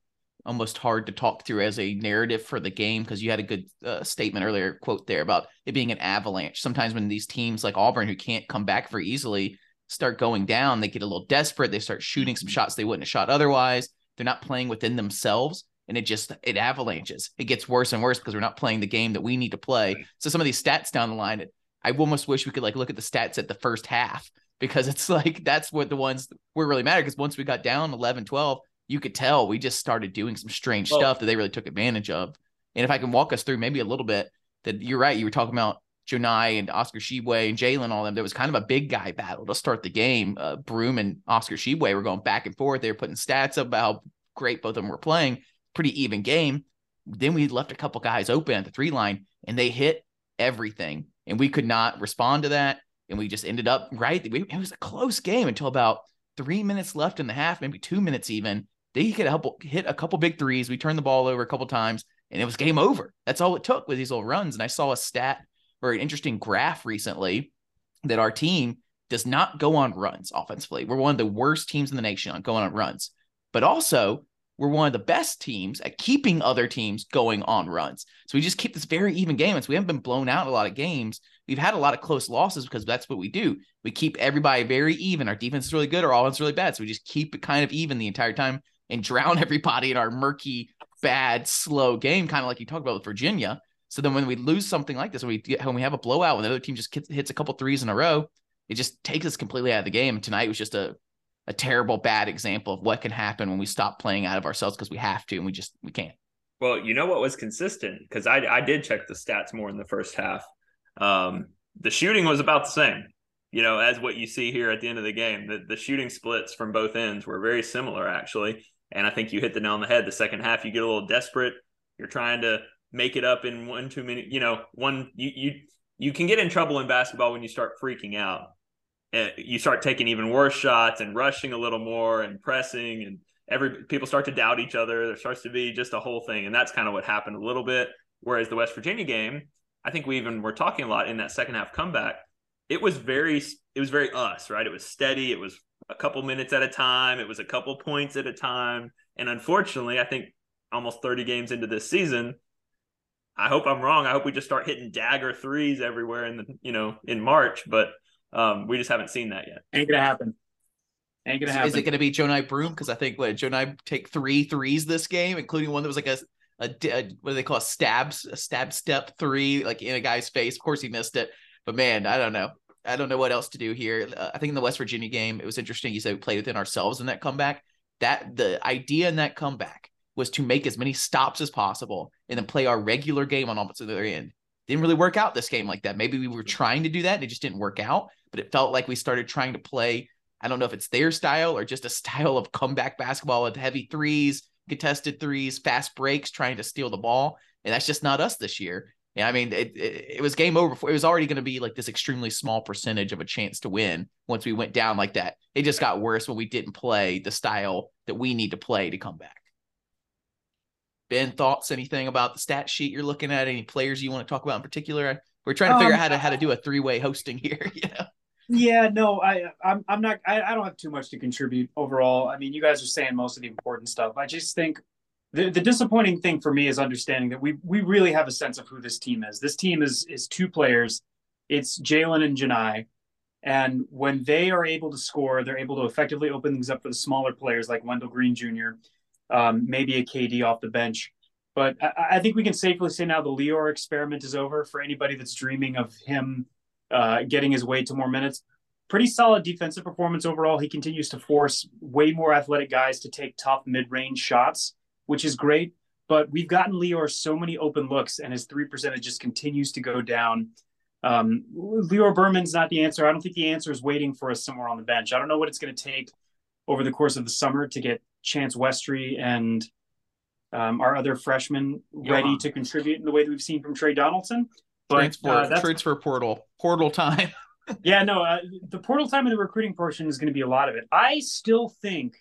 almost hard to talk through as a narrative for the game because you had a good uh, statement earlier quote there about it being an avalanche. Sometimes when these teams like Auburn who can't come back very easily start going down, they get a little desperate. They start shooting some shots they wouldn't have shot otherwise. They're not playing within themselves and it just it avalanches. It gets worse and worse because we're not playing the game that we need to play. So some of these stats down the line, I almost wish we could like look at the stats at the first half because it's *laughs* like that's what the ones were really matter because once we got down 11 12 you could tell we just started doing some strange stuff that they really took advantage of and if i can walk us through maybe a little bit that you're right you were talking about Johni and Oscar Tshiebwe and Jaylin, all them. There was kind of a big guy battle to start the game. Uh, Broome and Oscar Tshiebwe were going back and forth. They were putting stats up about how great both of them were playing. Pretty even game. Then we left a couple guys open at the three line, and they hit everything, and we could not respond to that. And we just ended up right. We, it was a close game until about three minutes left in the half, maybe two minutes even. They could help hit a couple big threes. We turned the ball over a couple times, and it was game over. That's all it took with these little runs. And I saw a stat or an interesting graph recently that our team does not go on runs offensively. We're one of the worst teams in the nation on going on runs, but also we're one of the best teams at keeping other teams going on runs. So we just keep this very even game. And so we haven't been blown out a lot of games. We've had a lot of close losses because that's what we do. We keep everybody very even. Our defense is really good, our offense is really bad. So we just keep it kind of even the entire time and drown *laughs* everybody in our murky, bad, slow game, kind of like you talked about with Virginia. So then when we lose something like this, when we get when we have a blowout, when the other team just hits, a couple threes in a row, it just takes us completely out of the game. Tonight was just a a terrible bad example of what can happen when we stop playing out of ourselves because we have to and we just we can't. Well, you know what was consistent because I I did check the stats more in the first half. Um, the shooting was about the same, you know, as what you see here at the end of the game. The the shooting splits from both ends were very similar actually, and I think you hit the nail on the head. The second half, you get a little desperate. You're trying to make it up in one two minutes. You know, one you you you can get in trouble in basketball when you start freaking out. Uh, you start taking even worse shots and rushing a little more and pressing and every people start to doubt each other. There starts to be just a whole thing, and that's kind of what happened a little bit. Whereas the West Virginia game, I think we even were talking a lot in that second half comeback. It was very, it was very us, right? It was steady. It was a couple minutes at a time. It was a couple points at a time. And unfortunately, I think almost 30 games into this season, I hope I'm wrong. I hope we just start hitting dagger threes everywhere in the, you know, in March, but um, we just haven't seen that yet. Ain't gonna happen. Ain't gonna Is, happen. is it going to be Johni Broome? Because I think what Jonai take three threes this game, including one that was like a, a, a what do they call it? stabs a stab step three, like in a guy's face. Of course he missed it, but man, I don't know. I don't know what else to do here. Uh, I think in the West Virginia game, it was interesting. You said we played within ourselves in that comeback. That the idea in that comeback was to make as many stops as possible and then play our regular game on opposite other end. Didn't really work out this game like that. Maybe we were trying to do that and it just didn't work out. But it felt like we started trying to play. I don't know if it's their style or just a *laughs* style of comeback basketball with heavy threes, contested threes, fast breaks, trying to steal the ball. And that's just not us this year. Yeah, I mean, it, it, it was game over. Before. It was already going to be like this extremely small percentage of a chance to win once we went down like that. It just got worse when we didn't play the style that we need to play to come back. Ben, thoughts? Anything about the stat sheet you're looking at? Any players you want to talk about in particular? We're trying to figure Um, out how to how to do a three way hosting *laughs* here. you know? Yeah, no, I, I'm, I'm not. I, I don't have too much to contribute overall. I mean, you guys are saying most of the important stuff. I just think the, the disappointing thing for me is understanding that we, we really have a sense of who this team is. This team is, is two players. It's Jaylin and Johni, and when they are able to score, they're able to effectively open things up for the smaller players like Wendell Green Jr., um, maybe a KD off the bench. But I, I think we can safely say now the Lior experiment is over for anybody that's dreaming of him uh, getting his way to more minutes. Pretty solid defensive performance overall. He continues to force way more athletic guys to take tough mid range shots, which is great. But we've gotten Lior so many open looks, and his three percentage just continues to go down. Um, Lior Berman's not the answer. I don't think the answer is waiting for us somewhere on the bench. I don't know what it's going to take over the course of the summer to get Chance Westry and um, our other freshmen ready Johan. to contribute in the way that we've seen from Tre Donaldson. But transfer uh, transfer portal portal time. *laughs* yeah, no, uh, the portal time and the recruiting portion is going to be a lot of it. I still think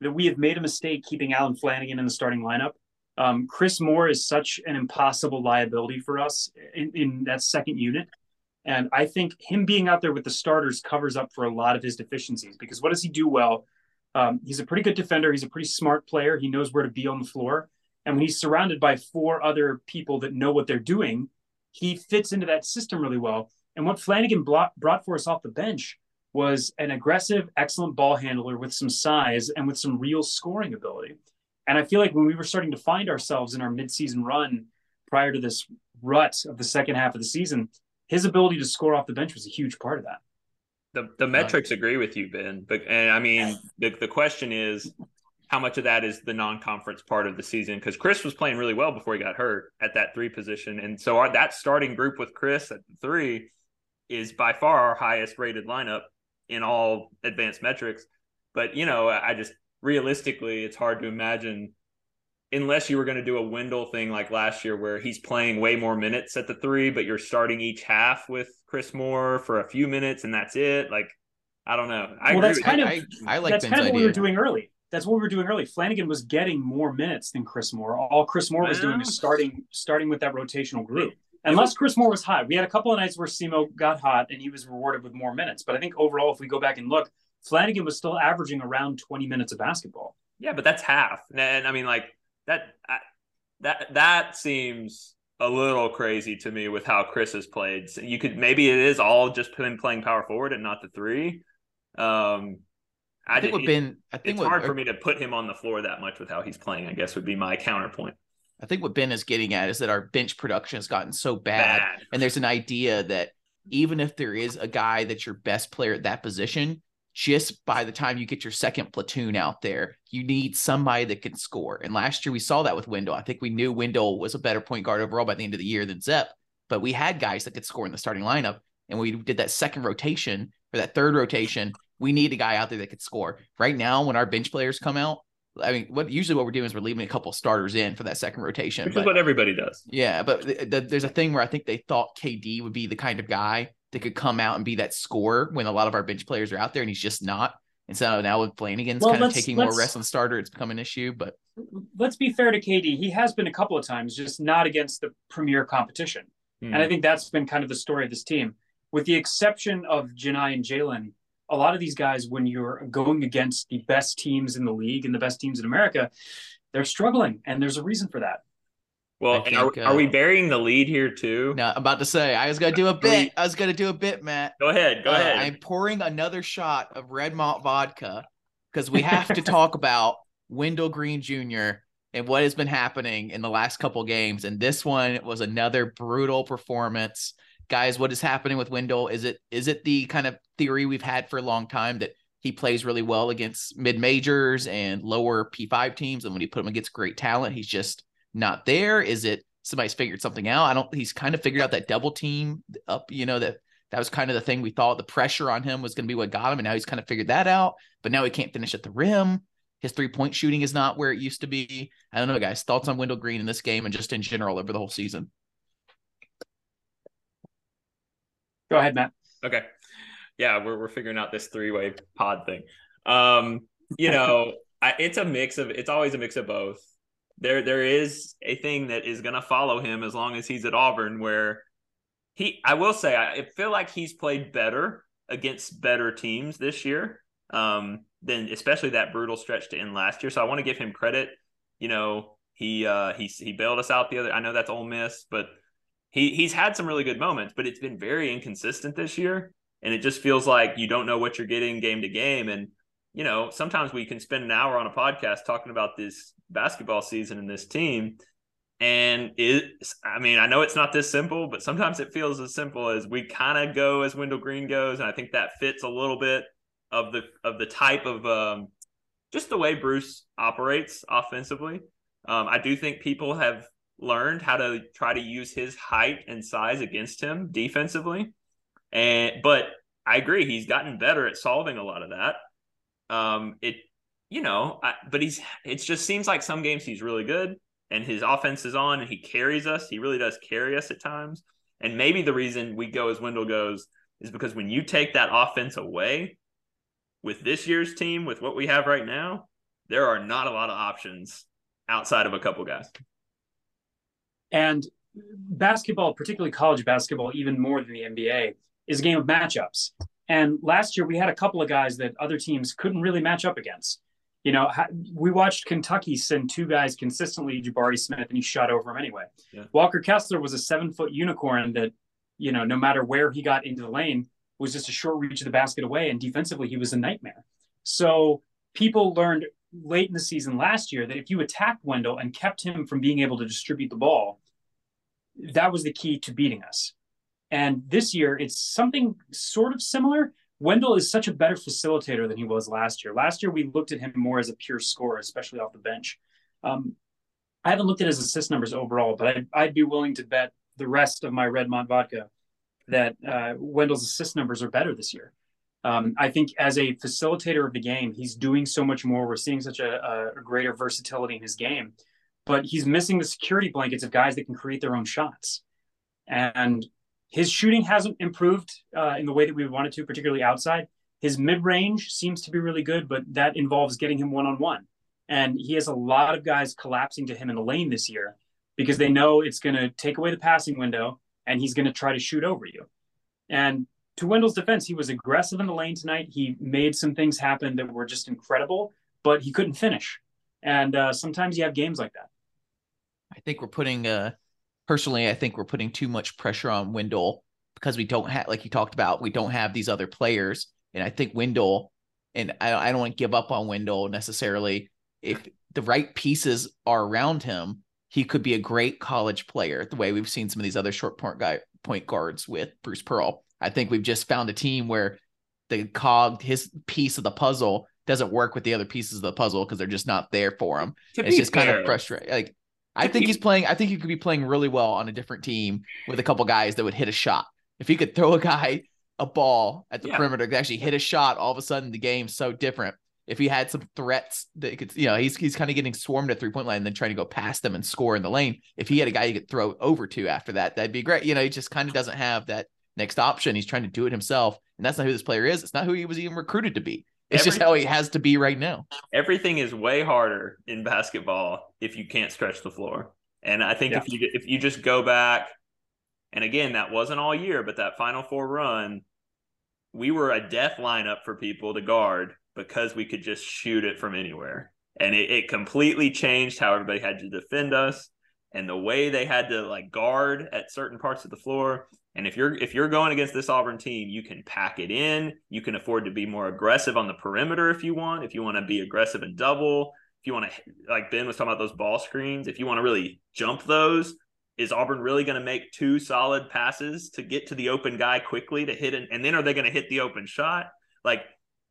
that we have made a mistake keeping Allen Flanigan in the starting lineup. Um, Chris Moore is such an impossible liability for us in, in that second unit. And I think him being out there with the starters covers up for a lot of his deficiencies because what does he do well? Um, he's a pretty good defender. He's a pretty smart player. He knows where to be on the floor. And when he's surrounded by four other people that know what they're doing, he fits into that system really well. And what Flanigan brought for us off the bench was an aggressive, excellent ball handler with some size and with some real scoring ability. And I feel like when we were starting to find ourselves in our midseason run prior to this rut of the second half of the season, his ability to score off the bench was a huge part of that. The the metrics agree with you, Ben. But and I mean the the question is how much of that is the non-conference part of the season? Because Chris was playing really well before he got hurt at that three position, and so our, that starting group with Chris at three is by far our highest rated lineup in all advanced metrics. But you know, I just realistically, it's hard to imagine unless you were going to do a Wendell thing like last year where he's playing way more minutes at the three, but you're starting each half with Chris Moore for a few minutes and that's it. Like, I don't know. I well, that's kind of I, I like that's Ben's kind of what idea. we were doing early. That's what we were doing early. Flanigan was getting more minutes than Chris Moore. All Chris Moore was doing is starting starting with that rotational group. Unless Chris Moore was hot. We had a couple of nights where Simo got hot and he was rewarded with more minutes. But I think overall, if we go back and look, Flanigan was still averaging around 20 minutes of basketball. Yeah, but that's half. And I mean, like that, that that seems a little crazy to me with how Chris has played. So you could maybe it is all just him playing power forward and not the three. Um, I, I think what Ben, I think it's what, hard for me to put him on the floor that much with how he's playing. I guess would be my counterpoint. I think what Ben is getting at is that our bench production has gotten so bad, bad. and there's an idea that even if there is a guy that's your best player at that position, just by the time you get your second platoon out there, you need somebody that can score. And last year we saw that with Wendell. I think we knew Wendell was a better point guard overall by the end of the year than Zep, but we had guys that could score in the starting lineup. And we did that second rotation or that third rotation. We need a guy out there that could score. Right now, when our bench players come out, I mean, what usually what we're doing is we're leaving a couple starters in for that second rotation. Which but, is what everybody does. Yeah, but th- th- there's a thing where I think they thought KD would be the kind of guy that could come out and be that scorer when a lot of our bench players are out there, and he's just not. And so now with Flanigan's well, kind of taking more rest on the starter, it's become an issue. But let's be fair to KD; he has been a couple of times, just not against the premier competition. Hmm. And I think that's been kind of the story of this team, with the exception of Johni and Jaylin a lot of these guys, when you're going against the best teams in the league and the best teams in America, they're struggling, and there's a reason for that. Well, think, are, uh, are, we burying the lead here too? No, I'm about to say I was gonna do a bit. I was gonna do a bit, Matt. Go ahead. Go uh, ahead. I'm pouring another shot of Redmont vodka because we have to talk *laughs* about Wendell Green Jr. and what has been happening in the last couple games. And this one was another brutal performance guys, what is happening with Wendell? Is it is it the kind of theory we've had for a long time that he plays really well against mid majors and lower P5 teams, and when you put him against great talent, he's just not there? Is it somebody's figured something out? I don't. He's kind of figured out that double team up. You know that that was kind of the thing we thought the pressure on him was going to be what got him, and now he's kind of figured that out. But now he can't finish at the rim. His three point shooting is not where it used to be. I don't know, guys. Thoughts on Wendell Green in this game and just in general over the whole season? Go ahead, Matt. Okay. Yeah, we're we're figuring out this three way pod thing. Um, you *laughs* know, I, it's a mix of it's always a mix of both. There there is a thing that is going to follow him as long as he's at Auburn, where he. I will say, I feel like he's played better against better teams this year. Um, than especially that brutal stretch to end last year. So I want to give him credit. You know, he uh he he bailed us out the other. I know that's Ole Miss, but he he's had some really good moments, but it's been very inconsistent this year. And it just feels like you don't know what you're getting game to game. And, you know, sometimes we can spend an hour on a podcast talking about this basketball season and this team. And it, I mean, I know it's not this simple, but sometimes it feels as simple as we kind of go as Wendell Green goes. And I think that fits a little bit of the of the type of um, just the way Bruce operates offensively. Um, I do think people have learned how to try to use his height and size against him defensively. And but I agree, he's gotten better at solving a lot of that. Um, it, you know, I, but he's it just seems like some games he's really good and his offense is on and he carries us. He really does carry us at times. And maybe the reason we go as Wendell goes is because when you take that offense away with this year's team, with what we have right now, there are not a lot of options outside of a couple guys. And basketball, particularly college basketball, even more than the NBA, is a game of matchups. And last year we had a couple of guys that other teams couldn't really match up against. You know, we watched Kentucky send two guys consistently, Jabari Smith, and he shot over him anyway. Yeah. Walker Kessler was a seven foot unicorn that, you know, no matter where he got into the lane, was just a short reach of the basket away. And defensively, he was a nightmare. So people learned late in the season last year that if you attacked Wendell and kept him from being able to distribute the ball, that was the key to beating us. And this year, it's something sort of similar. Wendell is such a better facilitator than he was last year. Last year, we looked at him more as a pure scorer, especially off the bench. Um, I haven't looked at his assist numbers overall, but I'd, I'd, be willing to bet the rest of my Redmont vodka that uh, Wendell's assist numbers are better this year. Um, I think as a facilitator of the game, he's doing so much more. We're seeing such a, a, greater versatility in his game, but he's missing the security blankets of guys that can create their own shots. And his shooting hasn't improved uh, in the way that we wanted to, particularly outside. His mid range seems to be really good, but that involves getting him one on one. And he has a lot of guys collapsing to him in the lane this year because they know it's going to take away the passing window and he's going to try to shoot over you. And to Wendell's defense, he was aggressive in the lane tonight. He made some things happen that were just incredible, but he couldn't finish. And uh, sometimes you have games like that. I think we're putting, uh, personally, I think we're putting too much pressure on Wendell because we don't have, like you talked about, we don't have these other players. And I think Wendell, and I, I don't want to give up on Wendell necessarily. If the right pieces are around him, he could be a great college player, the way we've seen some of these other short point guy point guards with Bruce Pearl. I think we've just found a team where the cog, his piece of the puzzle, doesn't work with the other pieces of the puzzle because they're just not there for him. To it's just fair, kind of frustrating. Like I think he's playing. I think he could be playing really well on a different team with a couple guys that would hit a shot. If he could throw a guy a ball at the yeah. perimeter, actually hit a shot, all of a sudden the game's so different. If he had some threats that could, you know, he's he's kind of getting swarmed at three point line and then trying to go past them and score in the lane. If he had a guy he could throw over to after that, that'd be great. You know, he just kind of doesn't have that next option. He's trying to do it himself, and that's not who this player is. It's not who he was even recruited to be. It's just how he has to be right now. Everything is way harder in basketball if you can't stretch the floor. And I think yeah. if you if you just go back, and again, that wasn't all year, but that Final Four run, we were a death lineup for people to guard because we could just shoot it from anywhere, and it, it completely changed how everybody had to defend us and the way they had to like guard at certain parts of the floor. And if you're if you're going against this Auburn team, you can pack it in. You can afford to be more aggressive on the perimeter if you want. If you want to be aggressive and double, if you want to like Ben was talking about those ball screens, if you want to really jump those, is Auburn really going to make two solid passes to get to the open guy quickly to hit it? And then are they going to hit the open shot? Like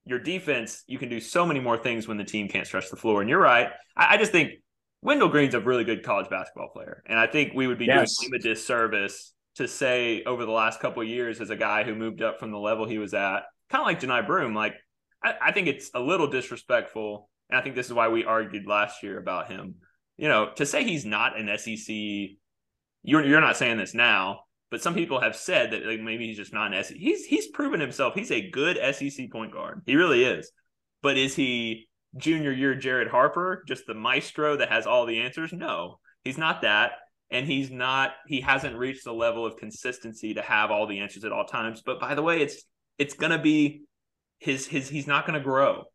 your defense, you can do so many more things when the team can't stretch the floor. And you're right. I, I just think Wendell Green's a really good college basketball player, and I think we would be yes. doing him a disservice to say over the last couple years as a guy who moved up from the level he was at, kind of like Johni Broome, Like I, I think it's a little disrespectful, and I think this is why we argued last year about him. You know, to say he's not an SEC, you're you're not saying this now, but some people have said that like maybe he's just not an SEC. He's he's proven himself. He's a good SEC point guard. He really is. But is he junior year Jared Harper, just the maestro that has all the answers? No, he's not that. And he's not, he hasn't reached the level of consistency to have all the answers at all times. But by the way, it's, it's going to be his, his, he's not going to grow. *laughs*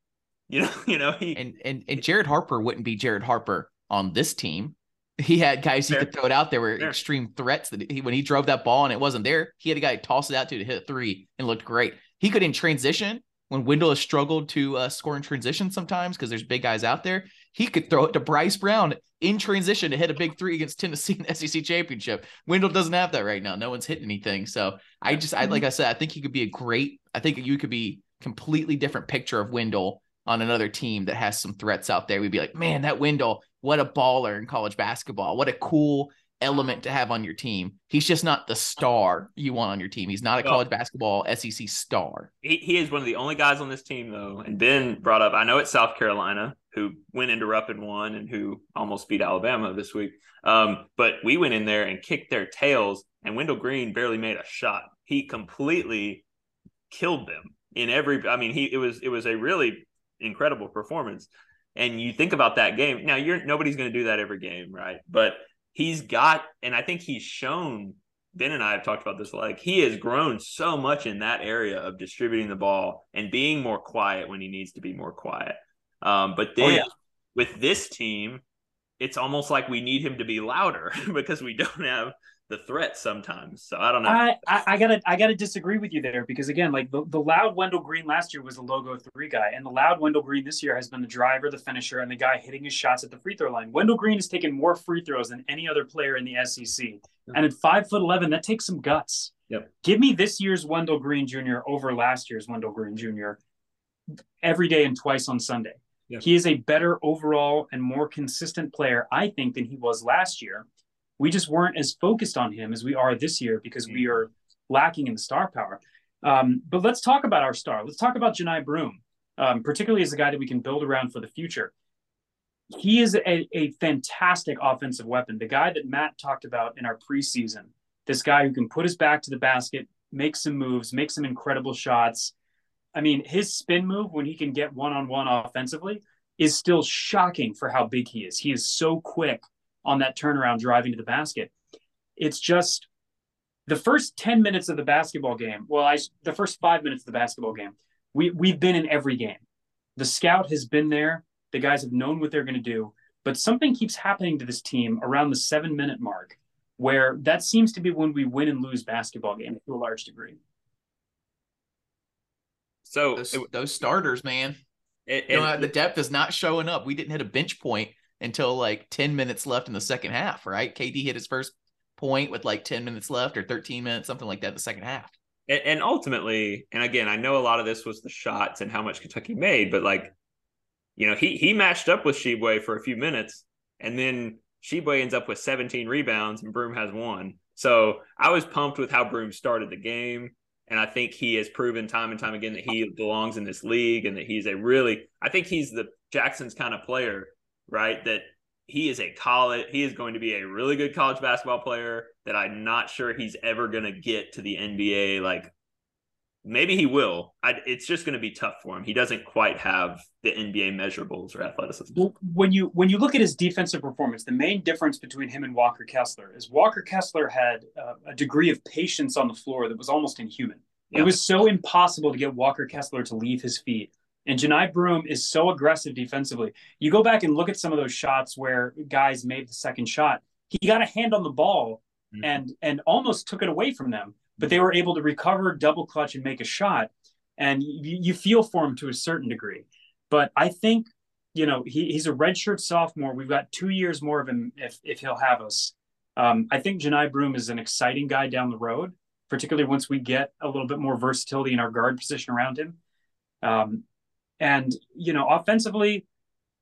You know, you know, he, and, and, and Jared Harper wouldn't be Jared Harper on this team. *laughs* He had guys he could throw it out there were Fair. extreme threats that he, when he drove that ball and it wasn't there, he had a guy toss it out to to hit a three and looked great. He could in transition when Wendell has struggled to uh, score in transition sometimes because there's big guys out there, he could throw it to Bryce Brown in transition to hit a big three against Tennessee in the *laughs* SEC championship. Wendell doesn't have that right now. No one's hitting anything. So I just, I like I said, I think he could be a great. I think you could be completely different picture of Wendell on another team that has some threats out there. We'd be like, man, that Wendell, what a baller in college basketball. What a cool element to have on your team. He's just not the star you want on your team. He's not a college basketball SEC star. He, he is one of the only guys on this team, though. And Ben brought up, I know it's South Carolina who went into Rupp one and who almost beat Alabama this week. Um, but we went in there and kicked their tails, and Wendell Green barely made a shot. He completely killed them in every. I mean, he it was it was a really incredible performance. And you think about that game. Now, you're nobody's going to do that every game, right? But he's got, and I think he's shown. Ben and I have talked about this. Like he has grown so much in that area of distributing the ball and being more quiet when he needs to be more quiet. Um, but then Oh, yeah. with this team, it's almost like we need him to be louder *laughs* because we don't have the threat sometimes. So I don't know. I, I, I gotta I gotta disagree with you there because again, like the, the loud Wendell Green last year was the logo three guy, and the loud Wendell Green this year has been the driver, the finisher, and the guy hitting his shots at the free throw line. Wendell Green has taken more free throws than any other player in the SEC, and at five foot eleven, that takes some guts. Yep. Give me this year's Wendell Green Jr. over last year's Wendell Green Jr. every day and twice on Sunday. He is a better overall and more consistent player, I think, than he was last year. We just weren't as focused on him as we are this year because we are lacking in the star power. Um, but let's talk about our star. Let's talk about Johni Broome, um, particularly as a guy that we can build around for the future. He is a, a fantastic offensive weapon. The guy that Matt talked about in our preseason, this guy who can put his back to the basket, make some moves, make some incredible shots. I mean, his spin move when he can get one on one offensively is still shocking for how big he is. He is so quick on that turnaround driving to the basket. It's just the first 10 minutes of the basketball game. Well, I the first 5 minutes of the basketball game. We we've been in every game. The scout has been there. The guys have known what they're going to do, but something keeps happening to this team around the 7 minute mark where that seems to be when we win and lose basketball games to a large degree. So Those, it- those starters, man. it- You know, the depth is not showing up. We didn't hit a bench point until like 10 minutes left in the second half, right? KD hit his first point with like 10 minutes left or 13 minutes, something like that in the second half. and, and ultimately, and again, I know a lot of this was the shots and how much Kentucky made, but like, you know, he he matched up with Tshiebwe for a few minutes, and then Tshiebwe ends up with 17 rebounds, and Broome has one. So I was pumped with how Broome started the game, and I think he has proven time and time again that he belongs in this league and that he's a really, I think he's the Jackson's kind of player, right? That he is a college he is going to be a really good college basketball player that I'm not sure he's ever going to get to the NBA like maybe he will I, it's just going to be tough for him he doesn't quite have the NBA measurables or athleticism when you when you look at his defensive performance, the main difference between him and Walker Kessler is Walker Kessler had uh, a degree of patience on the floor that was almost inhuman. Yeah. It was so impossible to get Walker Kessler to leave his feet. And Johni Broome is so aggressive defensively. You go back and look at some of those shots where guys made the second shot. He got a hand on the ball Mhm. and and almost took it away from them, but they were able to recover, double clutch, and make a shot. And you, you feel for him to a certain degree. But I think you know he, he's a redshirt sophomore. We've got two years more of him if if he'll have us. Um, I think Johni Broome is an exciting guy down the road, particularly once we get a little bit more versatility in our guard position around him. Um, and you know, offensively,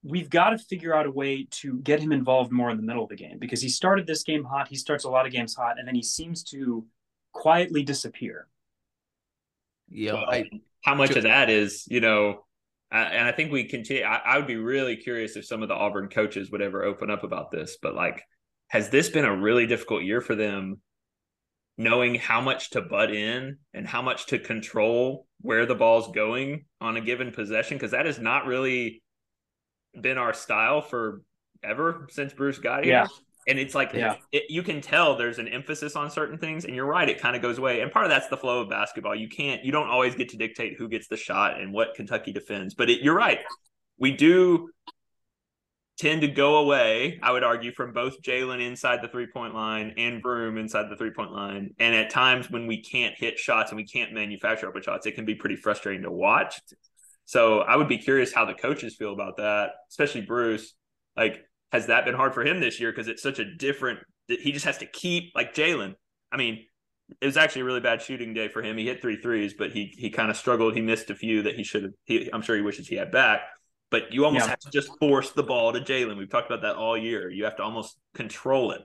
we've got to figure out a way to get him involved more in the middle of the game because he started this game hot. He starts a lot of games hot, and then he seems to quietly disappear. Yeah, Well, I, how much Ju- of that is you know I- and I think we continue I, I would be really curious if some of the Auburn coaches would ever open up about this but like has this been a really difficult year for them knowing how much to butt in and how much to control where the ball's going on a given possession because that has not really been our style for ever since Bruce got here. Yeah. And it's like Yeah. it, you can tell there's an emphasis on certain things, and you're right, it kind of goes away. And part of that's the flow of basketball. You can't, you don't always get to dictate who gets the shot and what Kentucky defends. But it, you're right, we do tend to go away. I would argue from both Jaylin inside the three point line and Broome inside the three point line. And at times when we can't hit shots and we can't manufacture open shots, it can be pretty frustrating to watch. So I would be curious how the coaches feel about that, especially Bruce. Like, has that been hard for him this year? Because it's such a different. He just has to keep like Jaylin. I mean, it was actually a really bad shooting day for him. He hit three threes, but he he kind of struggled. He missed a few that he should have. He, I'm sure he wishes he had back. But you almost Yeah. have to just force the ball to Jaylin. We've talked about that all year. You have to almost control it.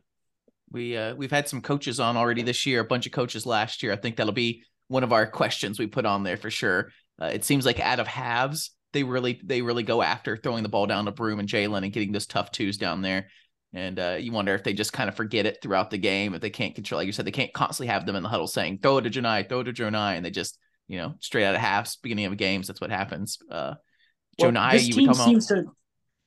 we uh, we've had some coaches on already this year. A bunch of coaches last year. I think that'll be one of our questions we put on there for sure. Uh, it seems like out of halves, they really they really go after throwing the ball down to Broome and Jaylin and getting those tough twos down there. And uh, you wonder if they just kind of forget it throughout the game. If they can't control, like you said, they can't constantly have them in the huddle saying "throw it to Johni, throw it to Johni," and they just you know straight out of halves, beginning of games. That's what happens. Uh, Well, Johni, this you team were talking about. seems to.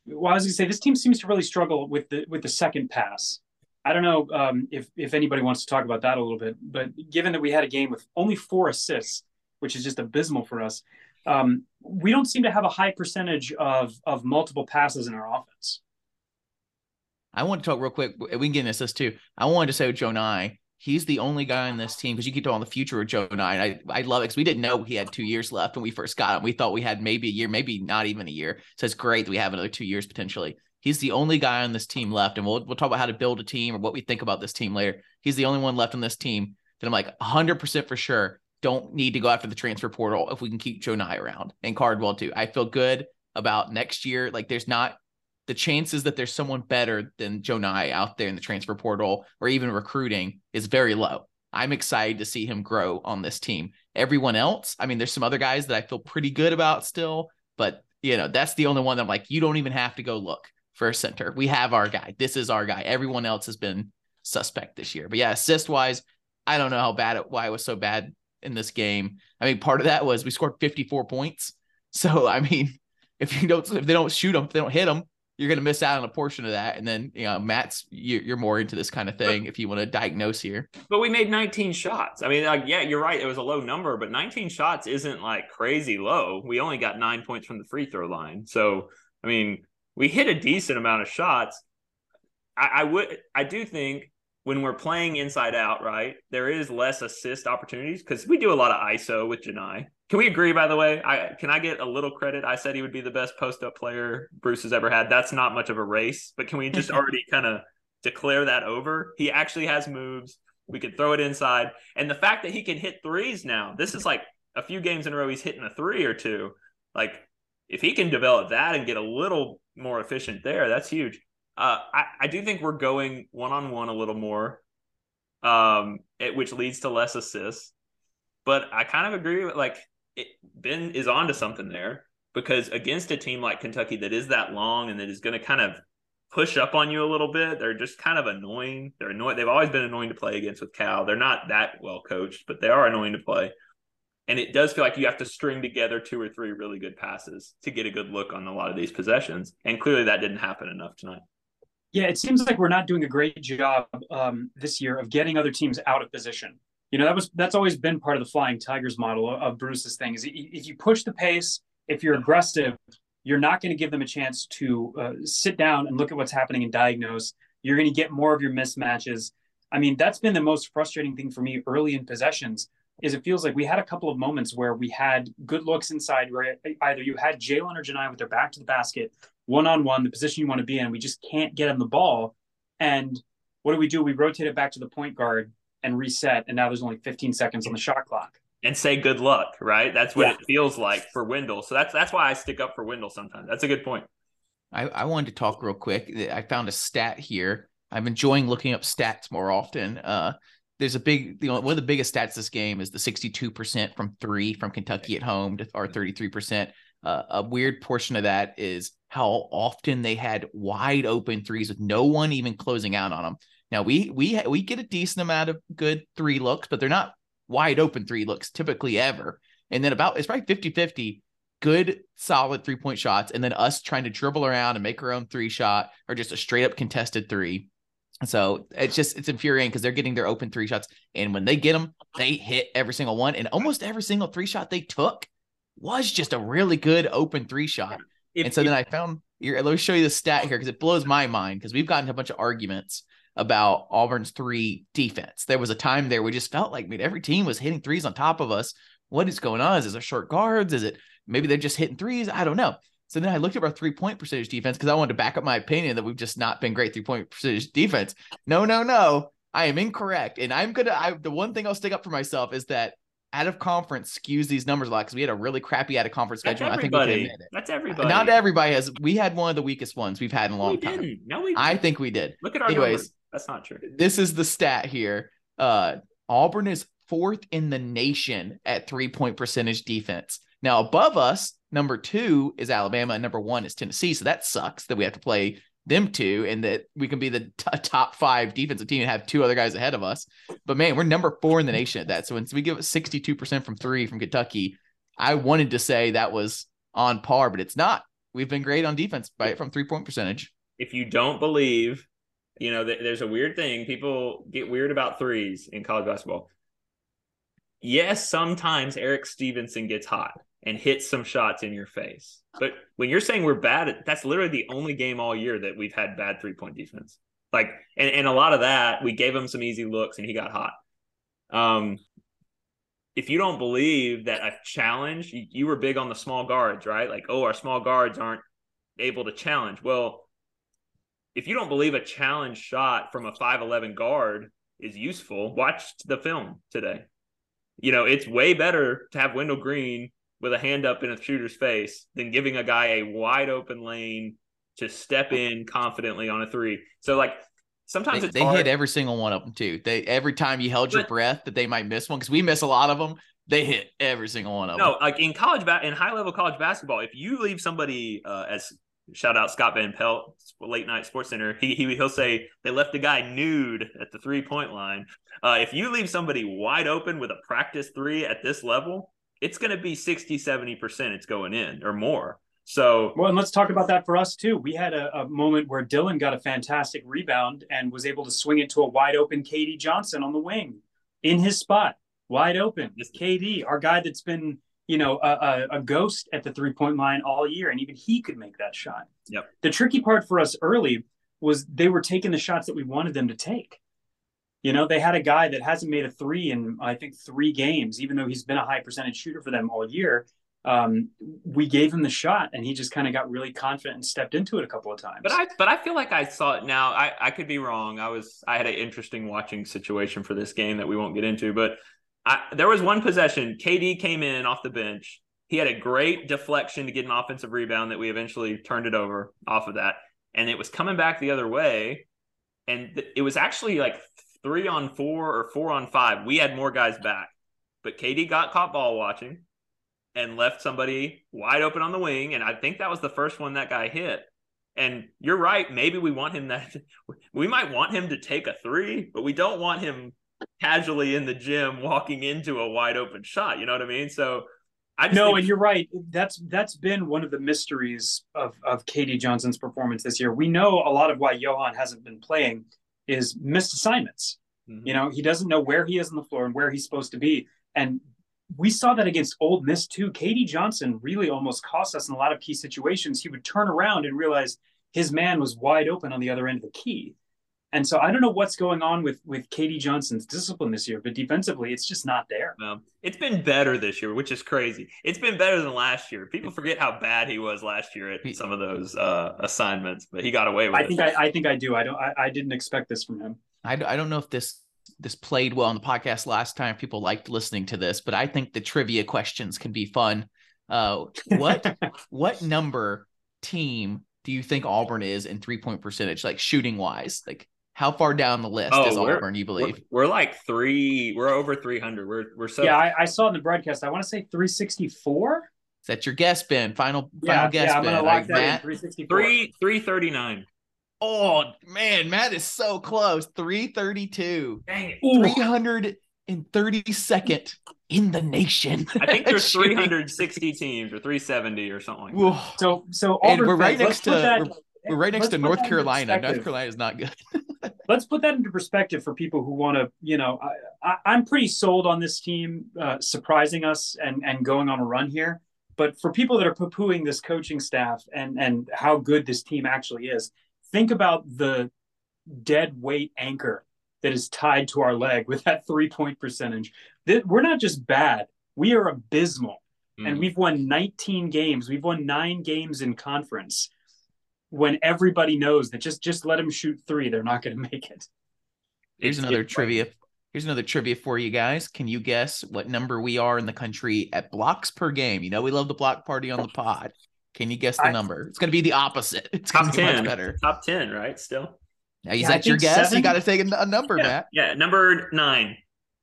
Well, I was going to say this team seems to really struggle with the with the second pass. I don't know um, if if anybody wants to talk about that a little bit, but given that we had a game with only four assists, which is just abysmal for us, um, we don't seem to have a high percentage of of multiple passes in our offense. I want to talk real quick. We can get into this too. I wanted to say with Johni, he's the only guy on this team because you keep talking the future of Johni. I I love it because we didn't know he had two years left when we first got him. We thought we had maybe a year, maybe not even a year. So it's great that we have another two years potentially. He's the only guy on this team left, and we'll we'll talk about how to build a team or what we think about this team later. He's the only one left on this team that I'm like 100% for sure don't need to go after the transfer portal if we can keep Johni around and Cardwell too. I feel good about next year. Like there's not the chances that there's someone better than Johni out there in the transfer portal or even recruiting is very low. I'm excited to see him grow on this team. Everyone else, I mean, there's some other guys that I feel pretty good about still, but you know, that's the only one that I'm like, you don't even have to go look for a center. We have our guy. This is our guy. Everyone else has been suspect this year. But yeah, assist wise, I don't know how bad it why it was so bad in this game. I mean, part of that was we scored 54 points. So I mean, *laughs* if you don't if they don't shoot them, if they don't hit them, you're going to miss out on a portion of that. And then you know, Matt's you're more into this kind of thing if you want to diagnose here. But we made 19 shots. I mean, like, yeah, you're right. It was a low number, but 19 shots isn't like crazy low. We only got nine points from the free throw line. So I mean, we hit a decent amount of shots. I, I would, I do think when we're playing inside out, right, there is less assist opportunities because we do a lot of ISO with Johni. Can we agree, by the way? I can I get a little credit? I said he would be the best post up player Bruce has ever had. That's not much of a race, but can we just *laughs* already kind of declare that over? He actually has moves. We could throw it inside. And the fact that he can hit threes now, this is like a few games in a row he's hitting a three or two. Like if he can develop that and get a little more efficient there, that's huge. Uh, I, I do think we're going one on one a little more, um, it, which leads to less assists. But I kind of agree with like it, Ben is onto something there because against a team like Kentucky that is that long and that is going to kind of push up on you a little bit, they're just kind of annoying. They're annoying. They've always been annoying to play against with Cal. They're not that well coached, but they are annoying to play. And it does feel like you have to string together two or three really good passes to get a good look on a lot of these possessions. And clearly that didn't happen enough tonight. Yeah, it seems like we're not doing a great job um, this year of getting other teams out of position. You know, that was that's always been part of the Flying Tigers model of Bruce's thing. Is if you push the pace, if you're aggressive, you're not going to give them a chance to uh, sit down and look at what's happening and diagnose. You're going to get more of your mismatches. I mean, that's been the most frustrating thing for me early in possessions. Is it feels like we had a couple of moments where we had good looks inside, where either you had Jaylin or Johni with their back to the basket, one on one, the position you want to be in. We just can't get him the ball. And what do we do? We rotate it back to the point guard and reset. And now there's only 15 seconds on the shot clock. And say good luck, right? That's what yeah. it feels like for Wendell. So that's that's why I stick up for Wendell sometimes. That's a good point. I, I wanted to talk real quick. I found a stat here. I'm enjoying looking up stats more often. Uh, there's a big, you know, one of the biggest stats this game is the 62% from three from Kentucky at home to our 33%. Uh, a weird portion of that is how often they had wide open threes with no one even closing out on them. Now we we we get a decent amount of good three looks, but they're not wide open three looks typically ever. And then about it's probably 50-50 good solid three point shots and then us trying to dribble around and make our own three shot or just a straight up contested three. So it's just it's infuriating because they're getting their open three shots and when they get them, they hit every single one and almost every single three shot they took was just a really good open three shot. If, and so if, then I found here, let me show you the stat here because it blows my mind because we've gotten a bunch of arguments about Auburn's three defense. There was a time there we just felt like I mean, every team was hitting threes on top of us. What is going on? Is it short guards? Is it maybe they're just hitting threes? I don't know. So then I looked at our three point percentage defense because I wanted to back up my opinion that we've just not been great three point percentage defense. No, no, no. I am incorrect. And I'm gonna I the one thing I'll stick up for myself is that out of conference skews these numbers a lot because we had a really crappy out of conference schedule. I think we admit it. That's everybody. Not everybody has. We had one of the weakest ones we've had in a long we time. Didn't. No, we. Didn't. I think we did. Look at our Anyways, numbers. That's not true. This is the stat here. Uh, Auburn is fourth in the nation at three point percentage defense. Now above us, number two is Alabama, and number one is Tennessee. So that sucks that we have to play them two and that we can be the t- top five defensive team and have two other guys ahead of us. But man, we're number four in the nation at that. So when we give it 62% from three from Kentucky, I wanted to say that was on par, but it's not. We've been great on defense by from three point percentage. If you don't believe You know, th- there's a weird thing. People get weird about threes in college basketball. Yes, sometimes Eric Stevenson gets hot and hit some shots in your face. But when you're saying we're bad, that's literally the only game all year that we've had bad three point defense. Like, and, and a lot of that, we gave him some easy looks and he got hot. Um, if you don't believe that a challenge, you, you were big on the small guards, right? Like, oh, our small guards aren't able to challenge. Well, if you don't believe a challenge shot from a 5'11 guard is useful, watch the film today. You know, it's way better to have Wendell Green with a hand up in a shooter's face than giving a guy a wide open lane to step in confidently on a three. So, like, sometimes They, it's they hit every single one of them too. They every time you held your But- breath that they might miss one because we miss a lot of them. They hit every single one of No, them. like in college ba- in high level college basketball, if you leave somebody uh, as shout out Scott Van Pelt, late night SportsCenter, he, he he'll say they left a guy nude at the three point line. Uh, if you leave somebody wide open with a practice three at this level, it's going to be 60, 70 percent. It's going in or more. So Well, and let's talk about that for us too. We had a, a moment where Dylan got a fantastic rebound and was able to swing it to a wide open KD Johnson on the wing in his spot, wide open. Yes. KD, our guy that's been, you know, a, a, a ghost at the three point line all year, and even he could make that shot. Yep. The tricky part for us early was they were taking the shots that we wanted them to take. You know, they had a guy that hasn't made a three in I think three games, even though he's been a high percentage shooter for them all year um, we gave him the shot and he just kind of got really confident and stepped into it a couple of times. But I but I feel like I saw it now. I, I could be wrong. I was I had an interesting watching situation for this game that we won't get into, but I, there was one possession. KD came in off the bench. He had a great deflection to get an offensive rebound that we eventually turned it over off of that, and it was coming back the other way, and th- it was actually like three on four or four on five. We had more guys back, but KD got caught ball watching and left somebody wide open on the wing, and I think that was the first one that guy hit. And you're right. Maybe we want him that *laughs* we might want him to take a three, but we don't want him casually in the gym walking into a wide open shot. You know what I mean? So I just no, think- and you're right. That's that's been one of the mysteries of of KD Johnson's performance this year. We know a lot of why Johan hasn't been playing is missed assignments. Mhm. You know, he doesn't know where he is on the floor and where he's supposed to be. And we saw that against Ole Miss too. KD Johnson really almost cost us in a lot of key situations. He would turn around and realize his man was wide open on the other end of the key. And so I don't know what's going on with with KD Johnson's discipline this year, but defensively, it's just not there. Um, it's been better this year, which is crazy. It's been better than last year. People forget how bad he was last year at some of those uh, assignments, but he got away with it. I it. think I, I think I do. I don't. I, I didn't expect this from him. I, I don't know if this this played well on the podcast last time. People liked listening to this, but I think the trivia questions can be fun. Uh, what *laughs* what number team do you think Auburn is in three point percentage, like shooting wise? Like how far down the list Oh, is we're- Auburn? You we're, believe? we're like three. We're over three hundred. We're we're so yeah, I, I saw in the broadcast. I want to say 364. Is that your guess, Ben? Final Yeah, final guess, yeah, I'm Ben. gonna All lock right, that in. 364. three three thirty nine. Oh man, Matt is so close. Three thirty two. Dang it! Three hundred and thirty second in the nation. I think there's *laughs* 360 teams or 370 or something like that. Whoa. So so And we're right fans, next to- that- we're- right next to North Carolina. North. Carolina is not good. *laughs* Let's put that into perspective for people who want to, you know, I, I, I'm pretty sold on this team uh, surprising us and and going on a run here. But for people that are poo-pooing this coaching staff and and how good this team actually is, think about the dead weight anchor that is tied to our leg with that three point percentage. That we're not just bad; we are abysmal. and Mm. we've won 19 games. We've won nine games in conference. When everybody knows that just just let them shoot three, they're not going *laughs* to make it. Here's It's- another it's- trivia. Here's another trivia for you guys. Can you guess what number we are in the country at blocks per game? You know we love the block party on the oh. pod. Can you guess the I- number? It's going to be the opposite. *laughs* It's going to be much better. Top 10, right? Still. Now, is Yeah, that your think guess? You got to take a, a number, Yeah, Matt. yeah. Number nine.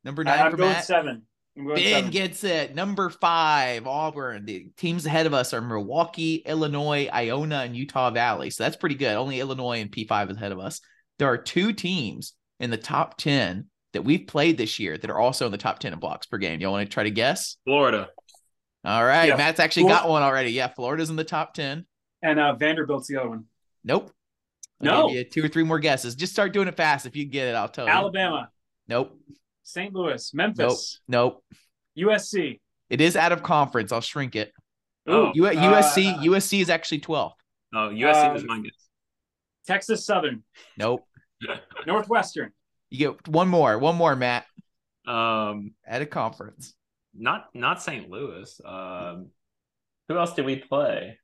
Number nine. I, 9 am for going Matt. seven. Ben gets it. Number five, Auburn. The teams ahead of us are Milwaukee, Illinois, Iona, and Utah Valley. So that's pretty good. Only Illinois and P5 is ahead of us. There are two teams in the top 10 that we've played this year that are also in the top 10 in blocks per game. Y'all want to try to guess? Florida. All right. Yeah. Matt's actually got one already. Yeah. Florida's in the top 10. and uh, Vanderbilt's the other one. Nope. I'll No. two or three more guesses. Just start doing it fast. If you get it, I'll tell you. Alabama, Nope. St. Louis, Memphis, Nope. Nope. USC. It is out of conference. I'll shrink it. Oh, U- USC. Uh, USC is actually 12th. oh, USC was Um, my guess. Texas Southern, Nope. *laughs* Northwestern. You get one more. One more, Matt. Um, At a conference. not not St. Louis. Um, who else did we play?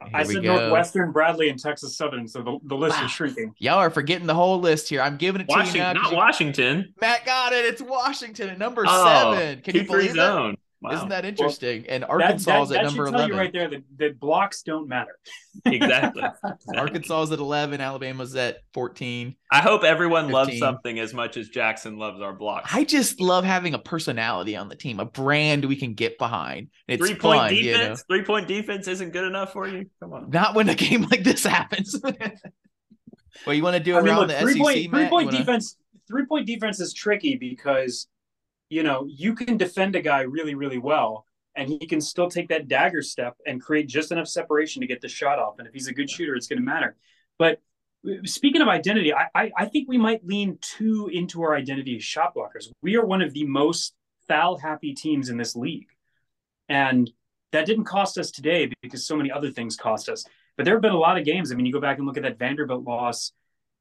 I Here we said go. Northwestern, Bradley, and Texas Southern. So the, the list Wow. is shrinking. Y'all are forgetting the whole list here. I'm giving it to you Washington, now. 'cause not you- Washington. Matt got it. It's Washington at number Oh, seven. Can you three believe that? zone. Wow. Isn't that interesting? and Arkansas is that, at that number should tell 11. you right there that, that blocks don't matter. *laughs* exactly? *laughs* Arkansas is at 11. Alabama's at 14. I hope everyone loves something as much as Jackson loves our blocks. I just love having a personality on the team, a brand we can get behind. It's three point fun, you know. defense. Three point defense isn't good enough for you. Come on. Not when a game like this happens. *laughs* well, you want to do I mean, around look, the three SEC, point Matt? three point wanna- defense. Three point defense is tricky because you know you can defend a guy really really well, and he can still take that dagger step and create just enough separation to get the shot off. And if he's a good shooter, it's going to matter. But uh, speaking of identity, I, I I think we might lean too into our identity as shot blockers. We are one of the most foul happy teams in this league, and that didn't cost us today because so many other things cost us. But there have been a lot of games. I mean, you go back and look at that Vanderbilt loss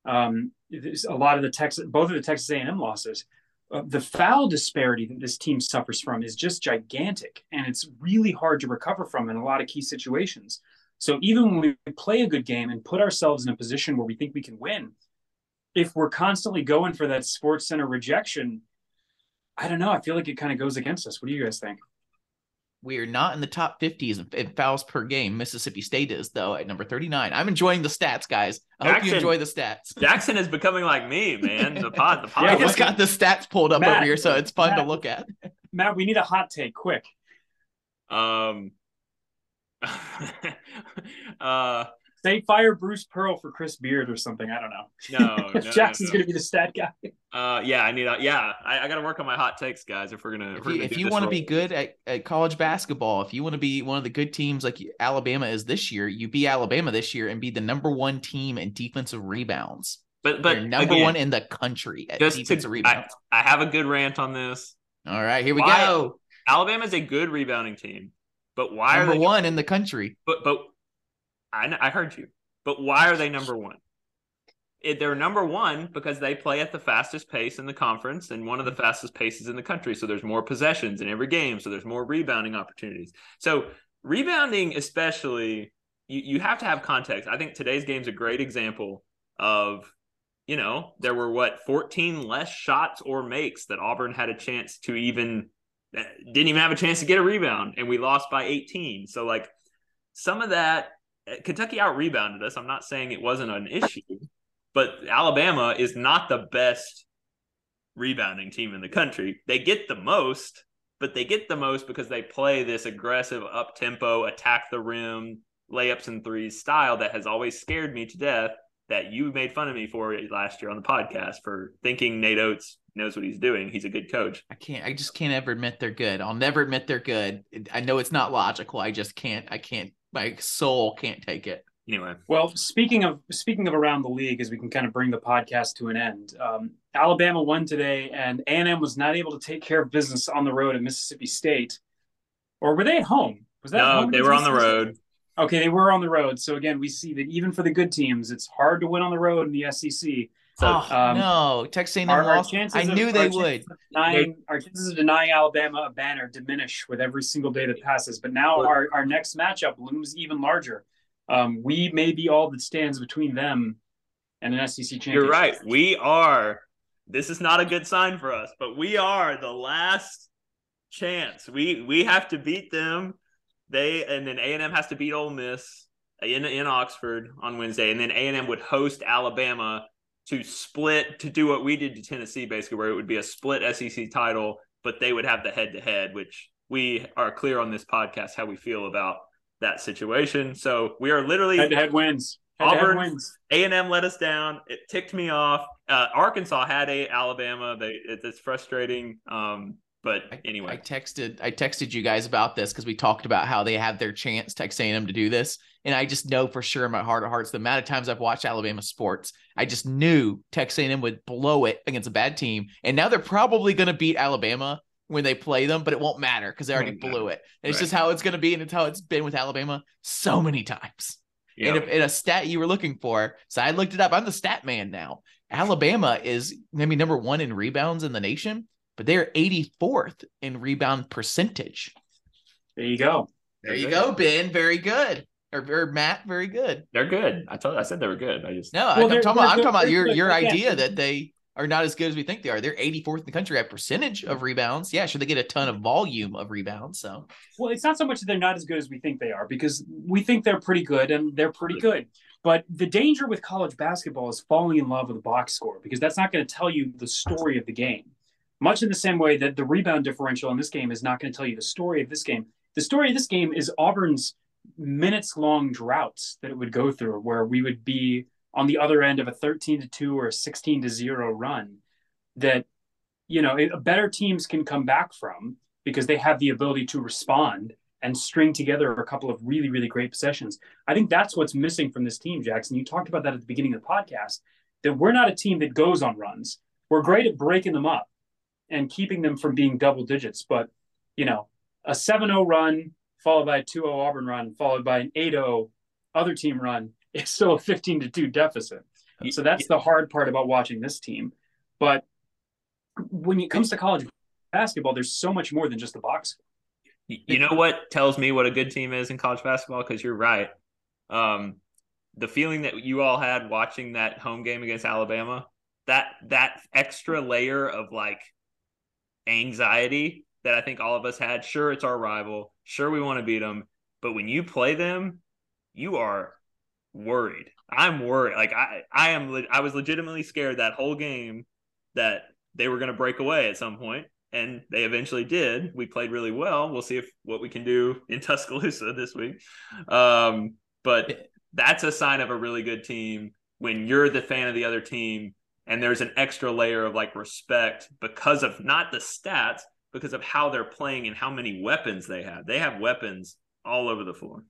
um, a lot of the Texas, both of the Texas A&M losses, uh, the foul disparity that this team suffers from is just gigantic, and it's really hard to recover from in a lot of key situations. So even when we play a good game and put ourselves in a position where we think we can win, if we're constantly going for that SportsCenter rejection, I don't know. I feel like it kind of goes against us. What do you guys think? We are not in the top 50s in- in fouls per game. Mississippi State is, though, at number 39. I'm enjoying the stats, guys. I hope you enjoy the stats. Jackson is becoming like me, man. The pod, the *laughs* pod. Yeah, I just got the stats pulled up Matt, over here, so it's fun to look at. Matt, we need a hot take, quick. Um. *laughs* uh. Say fire Bruce Pearl for Chris Beard or something. I don't know. No. no, *laughs* no, Jackson's no. going to be the stat guy. Uh. Yeah. I need. A, yeah. I, I got to work on my hot takes, guys. If we're gonna. If we're you, gonna if do you want to be good at, at college basketball, if you want to be one of the good teams like Alabama is this year, you be Alabama this year and be the number one team in defensive rebounds. but but You're number again, one in the country at defensive to, I, rebounds. I have a good rant on this. All right, here we Why- go. Alabama's a good rebounding team, but why Number are they one in the country. But but I I heard you. But why are they number one? It, they're number one because they play at the fastest pace in the conference and one of the fastest paces in the country. So there's more possessions in every game. So there's more rebounding opportunities. So rebounding, especially, you, you have to have context. I think today's game's a great example of, you know, there were what 14 less shots or makes that Auburn had a chance to even eh, didn't even have a chance to get a rebound, and we lost by 18. So like some of that Uh, Kentucky out rebounded us. I'm not saying it wasn't an issue, but Alabama is not the best rebounding team in the country. They get the most, but they get the most because they play this aggressive up tempo, attack the rim, layups and threes style that has always scared me to death. That you made fun of me for last year on the podcast for thinking Nate Oats knows what he's doing. He's a good coach. I can't. I just can't ever admit they're good. I'll never admit they're good. I know it's not logical. I just can't. I can't. My soul can't take it. Anyway, Well, speaking of speaking of around the league, as we can kind of bring the podcast to an end, um, Alabama won today, and A and M was not able to take care of business on the road at Mississippi State. Or were they at home? Was that no, they were on the road. Okay, they were on the road. So again, we see that even for the good teams, it's hard to win on the road in the SEC. So oh um, no, Texas A&M Our, our lost. chances I knew our they chances would. of Denying, our chances of denying Alabama a banner diminish with every single day that passes. But now our, our next matchup looms even larger. Um, we may be all that stands between them and an SEC championship. You're right. We are. This is not a good sign for us, but we are the last chance. We we have to beat them. They and then A and M has to beat Ole Miss in in Oxford on Wednesday, and then A and M would host Alabama to split to do what we did to Tennessee, basically, where it would be a split SEC title, but they would have the head to head, which we are clear on this podcast how we feel about that situation. So we are literally Head to head wins. Head to head Auburn- wins. a and M let us down. It ticked me off. Uh, Arkansas had a Alabama. They it, it's frustrating. Um, But anyway, I anyway, texted I texted you guys about this because we talked about how they had their chance Texas A&M to do this, and I just know for sure in my heart of hearts the amount of times I've watched Alabama sports, I just knew Texas A&M would blow it against a bad team, and now they're probably going to beat Alabama when they play them, but it won't matter because they already oh, Won't blew it. It's Right. just how it's going to be, and it's how it's been with Alabama so many times. yeah. And if and a stat you were looking for, so I looked it up. I'm the stat man now. Alabama is maybe number one in rebounds in the nation, but they're 84th in rebound percentage. There you go. There you go, Ben. Very good. Or, or Matt, very good. they're good. I told I said they were good. I just No, Well, I'm, talking about, I'm talking about your your Again, idea that they are not as good as we think they are. They're 84th in the country at percentage of rebounds. Yeah, sure, they get a ton of volume of rebounds. So Well, it's not so much that they're not as good as we think they are because we think they're pretty good and they're pretty good. But the danger with college basketball is falling in love with a box score because that's not going to tell you the story of the game. Much in the same way that the rebound differential in this game is not going to tell you the story of this game. The story of this game is Auburn's minutes long droughts that it would go through where we would be on the other end of a 13 to 2 or a 16 to 0 run that you know better teams can come back from because they have the ability to respond and string together a couple of really really great possessions. I think that's what's missing from this team jackson. You talked about that at the beginning of the podcast that we're not a team that goes on runs. We're great at breaking them up and keeping them from being double digits but you know a 7-0 run followed by a 2-0 auburn run followed by an 8-0 other team run *laughs* is still a 15 to 2 deficit so that's the hard part about watching this team but when it comes to college basketball, there's so much more than just the box. You know what tells me what a good team is in college basketball? Because you're right. Um, the feeling that you all had watching that home game against Alabama, that that extra layer of like anxiety that I think all of us had. Sure, it's our rival. Sure, we want to beat them, but when you play them, you are worried. I'm worried. Like I, I am. I was legitimately scared that whole game that they were going to break away at some point, and they eventually did. We played really well. We'll see if what we can do in *laughs* Tuscaloosa this week. Um, but that's a sign of a really good team when you're the fan of the other team, and there's an extra layer of like respect because of not the stats, because of how they're playing and how many weapons they have. They have weapons all over the floor.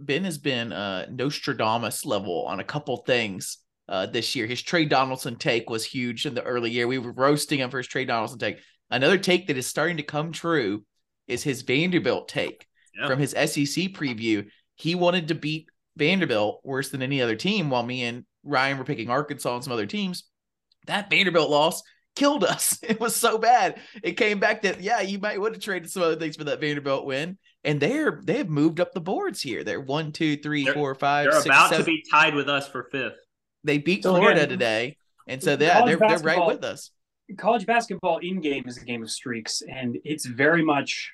Ben- has been uh, Nostradamus level on a couple things uh, this year. His Tre Donaldson take was huge in the early year. We were roasting him for his Tre Donaldson take. Another take that is starting to come true is his Vanderbilt take Yeah. from his SEC preview. He wanted to beat Vanderbilt worse than any other team, while me and Ryan were picking Arkansas and some other teams. That Vanderbilt loss killed us. *laughs* It was so bad. It came back that yeah, you might would have traded some other things for that Vanderbilt win. And they're they have moved up the boards here. They're one, two, three, They're- four, five, They're six, about seven. to be tied with us for fifth. They beat So Florida again, today, and so college yeah, they're they're right with us. College basketball in game is a game of streaks, and it's very much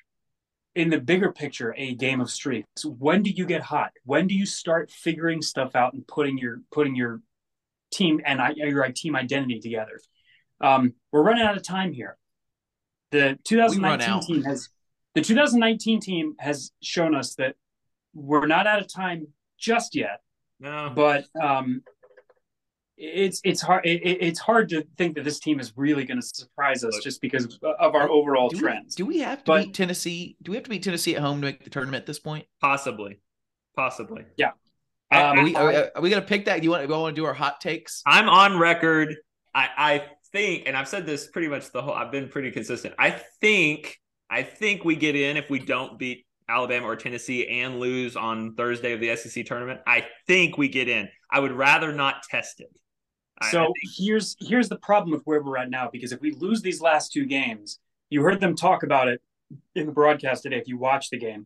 in the bigger picture a game of streaks. When do you get hot? When do you start figuring stuff out and putting your putting your team and I- your team identity together? Um, we're running out of time here. The 2019 team has the 2019 team has shown us that we're not out of time just yet. No, but um, it's it's hard it, it- it's hard to think that this team is really going to surprise us just because of our overall Do we, trends. do we have to But- beat Tennessee? Do we have to beat Tennessee at home to make the tournament at this point? possibly, possibly. Um, are we are, are we gonna pick that? Do you want? Do we want to do our hot takes? I'm on record. I, I think, and I've said this pretty much the whole. I've been pretty consistent. I think, I think we get in if we don't beat Alabama or Tennessee and lose on Thursday of the SEC tournament. I think we get in. I would rather not test it. I- I so think- here's here's the problem with where we're at now because if we lose these last two games, you heard them talk about it in the broadcast today. If you watch the game,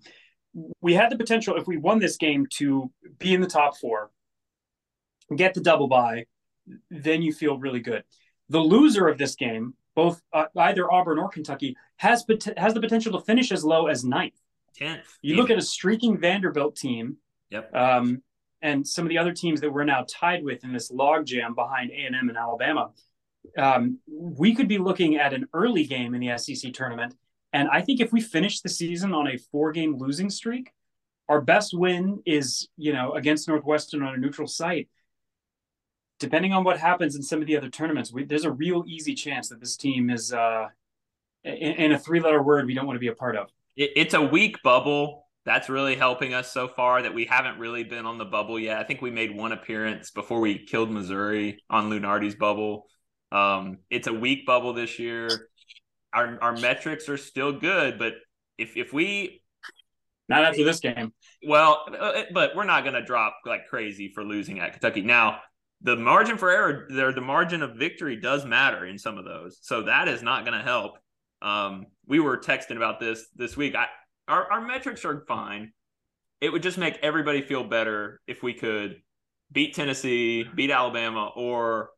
we had the potential if we won this game to be in the top four, get the double bye, then you feel really good. The loser of this game, both uh, either Auburn or Kentucky, has pot- has the potential to finish as low as ninth. tenth. You look at a streaking Vanderbilt team, Yep. um, and some of the other teams that we're now tied with in this logjam behind A and M and Alabama. Um, we could be looking at an early game in the SEC tournament, and I think if we finish the season on a four-game losing streak, our best win is you know against Northwestern on a neutral site. Depending on what happens in some of the other tournaments, we, there's a real easy chance that this team is uh, in, in a three-letter word we don't want to be a part of. It, it's a weak bubble. That's really helping us so far that we haven't really been on the bubble yet. I think we made one appearance before we killed Missouri on Lunardi's bubble. Um, it's a weak bubble this year. Our our metrics are still good, but if if we Not after this game. well, uh, but we're not going to drop like crazy for losing at Kentucky. Now, the margin for error, there, the margin of victory does matter in some of those, so that is not going to help. Um, we were texting about this this week. I, our our metrics are fine. It would just make everybody feel better if we could beat Tennessee, beat Alabama, or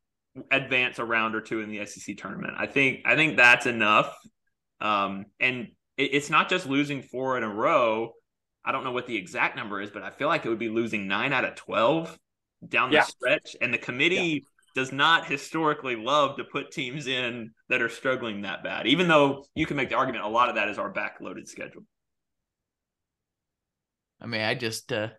advance a round or two in the SEC tournament. I think I think that's enough. Um, and it, it's not just losing four in a row. I don't know what the exact number is, but I feel like it would be losing nine out of twelve down the Yeah. stretch. And the committee does not historically love to put teams in that are struggling that bad. Even though you can make the argument a lot of that is our backloaded schedule. I mean, I just uh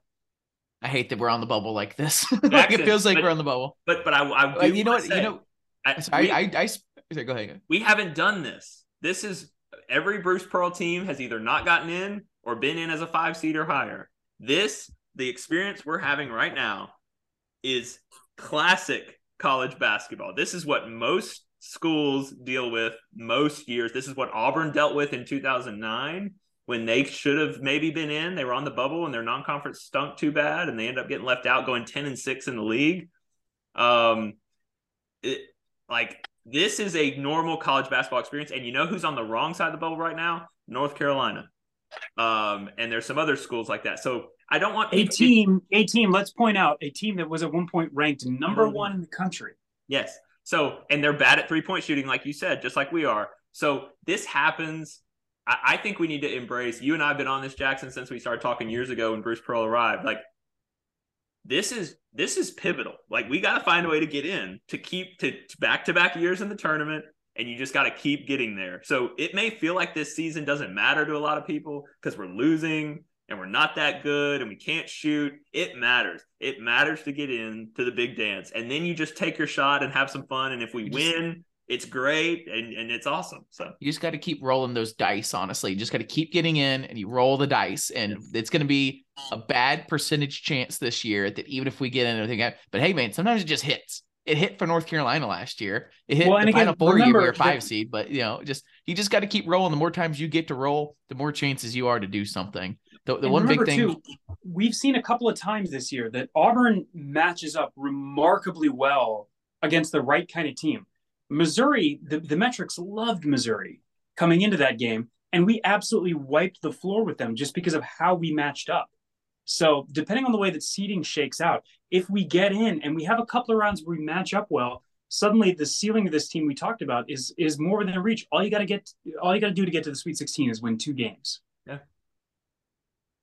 I hate that we're on the bubble like this. *laughs* like it feels like but- we're on the bubble. But but I, I you know what? say, You know, I, sorry, we- I, I, I go ahead. we haven't done this. This is every Bruce Pearl team has either not gotten in or been in as a five seed or higher. This, the experience we're having right now, is classic college basketball. This is what most schools deal with most years. This is what Auburn dealt with in 2009 when they should have maybe been in. They were on the bubble and their non conference stunk too bad and they end up getting left out, going 10 and 6 in the league. Um, it, like this is a normal college basketball experience. And you know who's on the wrong side of the bubble right now? North Carolina. Um, and there's some other schools like that. So I don't want A team, a team, let's point out, a team that was at one point ranked number one in the country. Yes. So, and they're bad at three point shooting, like you said, just like we are. So this happens. I, I think we need to embrace. You and I have been on this, Jackson, since we started talking years ago when Bruce Pearl arrived. Like this is this is pivotal. Like we got to find a way to get in to keep to back to back years in the tournament, and you just got to keep getting there. So it may feel like this season doesn't matter to a lot of people because we're losing and we're not that good and we can't shoot. It matters. It matters to get in to the big dance. And then you just take your shot and have some fun. And if we win, it's great and, and it's awesome. So You just got to keep rolling those dice, honestly. You just got to keep getting in and you roll the dice. And it's going to be a bad percentage chance this year that even if we get in everything, but hey, man, sometimes it just hits. It hit for North Carolina last year. It hit Well, the and again, final four year we remember were five that- seed, but you know, just you just got to keep rolling. The more times you get to roll, the more chances you are to do something. The, the one big thing, too, we've seen a couple of times this year that Auburn matches up remarkably well against the right kind of team. Missouri, the, the metrics loved Missouri coming into that game, and we absolutely wiped the floor with them just because of how we matched up. So, depending on the way that seeding shakes out, if we get in and we have a couple of rounds where we match up well, suddenly the ceiling of this team we talked about is is more within reach. All you got to get, all you got to do to get to the Sweet 16 is win two games.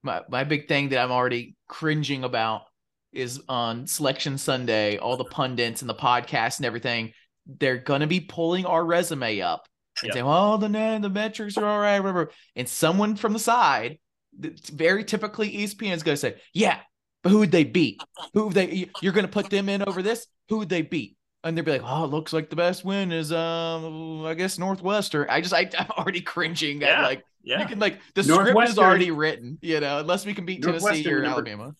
my, my big thing that I'm already cringing about is on selection Sunday, all the pundits and the podcasts and everything, they're gonna be pulling our resume up and Yep. saying, "Well, the the metrics are all right, whatever." And someone from the side, very typically ESPN is gonna say, "Yeah, but who would they beat? Who would they? You're gonna put them in over this? Who would they beat?" And they'd be like, "Oh, it looks like the best win is, um, I guess Northwestern." I just, I, I'm already cringing at like yeah. you can like the script is already written, you know, unless we can beat Tennessee or number- Alabama.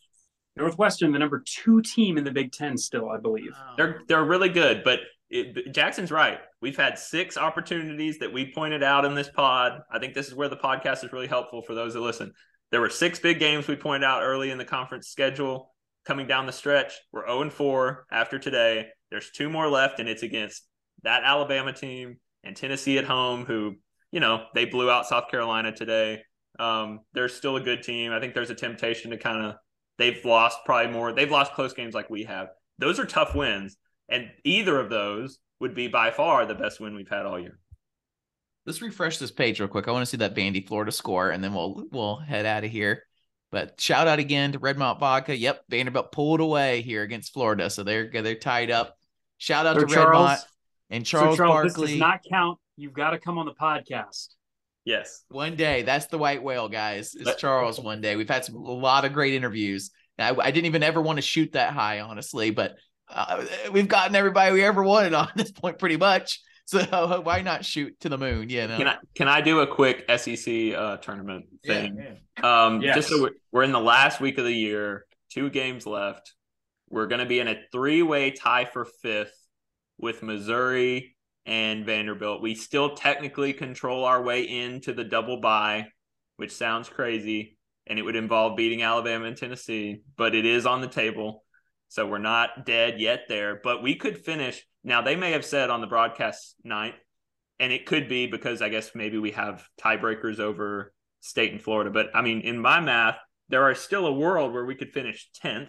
Northwestern, the number two team in the Big Ten, still, I believe. They're they're really good, but it, Jackson's right. We've had six opportunities that we pointed out in this pod. I think this is where the podcast is really helpful for those that listen. There were six big games we pointed out early in the conference schedule coming down the stretch. We're 0 4 after today. There's two more left, and it's against that Alabama team and Tennessee at home, who, you know, they blew out South Carolina today. Um, they're still a good team. I think there's a temptation to kind of, they've lost probably more. They've lost close games like we have. Those are tough wins. And either of those would be by far the best win we've had all year. Let's refresh this page real quick. I want to see that Vandy Florida score, and then we'll we'll head out of here. But shout out again to Redmont Vodka. Yep, Vanderbilt pulled away here against Florida, so they're they're tied up. Shout out So to Charles- Redmont and Charles, so, Charles, Barkley. this does not count. You've got to come on the podcast. Yes. One day, that's the white whale, guys. It's But- Charles. One day, we've had some, a lot of great interviews. I, I didn't even ever want to shoot that high, honestly, but uh, we've gotten everybody we ever wanted on *laughs* this point, pretty much. So *laughs* why not shoot to the moon? You know. Can I can I do a quick SEC uh, tournament Yeah, thing? yeah. Um, Yes. Just so we're, we're in the last week of the year, two games left. We're going to be in a three way tie for fifth with Missouri and Vanderbilt. We still technically control our way into the double bye, which sounds crazy, and it would involve beating Alabama and Tennessee, but it is on the table. So we're not dead yet there, but we could finish. Now, they may have said on the broadcast night, and it could be because I guess maybe we have tiebreakers over state and Florida. But I mean, in my math, there are still a world where we could finish 10th,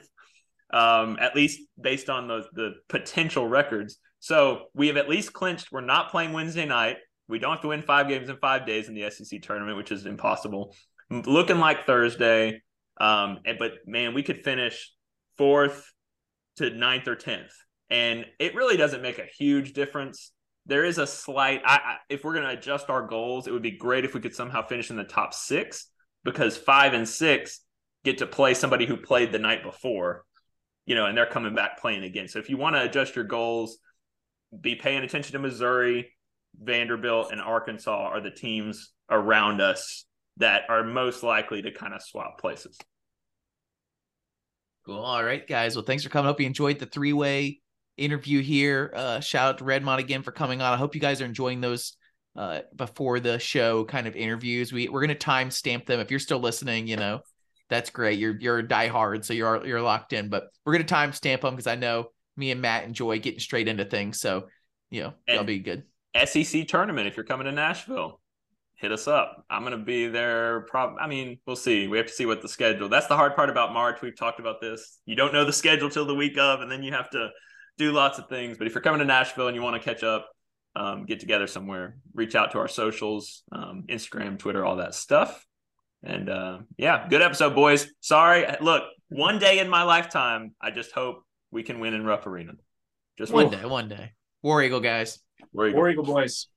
um, at least based on the, the potential records. So we have at least clinched we're not playing Wednesday night. We don't have to win five games in five days in the SEC tournament, which is impossible. Looking like Thursday. Um, but man, we could finish fourth to ninth or 10th. And it really doesn't make a huge difference. There is a slight I, I if we're going to adjust our goals it would be great if we could somehow finish in the top six because five and six get to play somebody who played the night before you know and they're coming back playing again. So if you want to adjust your goals be paying attention to missouri vanderbilt and arkansas are the teams around us that are most likely to kind of swap places Cool. All right, guys. Well, thanks for coming up. We enjoyed the three way interview here. Uh, shout out to Redmont again for coming on. I hope you guys are enjoying those uh, before the show kind of interviews. We we're gonna time stamp them. If you're still listening, you know that's great. You're you're a diehard, so you're you're locked in. But we're gonna time stamp them because I know me and Matt enjoy getting straight into things. So you know that'll be good. SEC tournament if you're coming to Nashville. Hit us up. I'm gonna be there. Prob. I mean, we'll see. We have to see what the schedule. That's the hard part about March. We've talked about this. You don't know the schedule till the week of, and then you have to do lots of things. But if you're coming to Nashville and you want to catch up, um, get together somewhere, reach out to our socials, um, Instagram, Twitter, all that stuff. And uh, yeah, good episode, boys. Sorry. Look, one day in my lifetime, I just hope we can win in Rupp Arena. Just One day, one day. War Eagle guys. Where you go. War Eagle boys.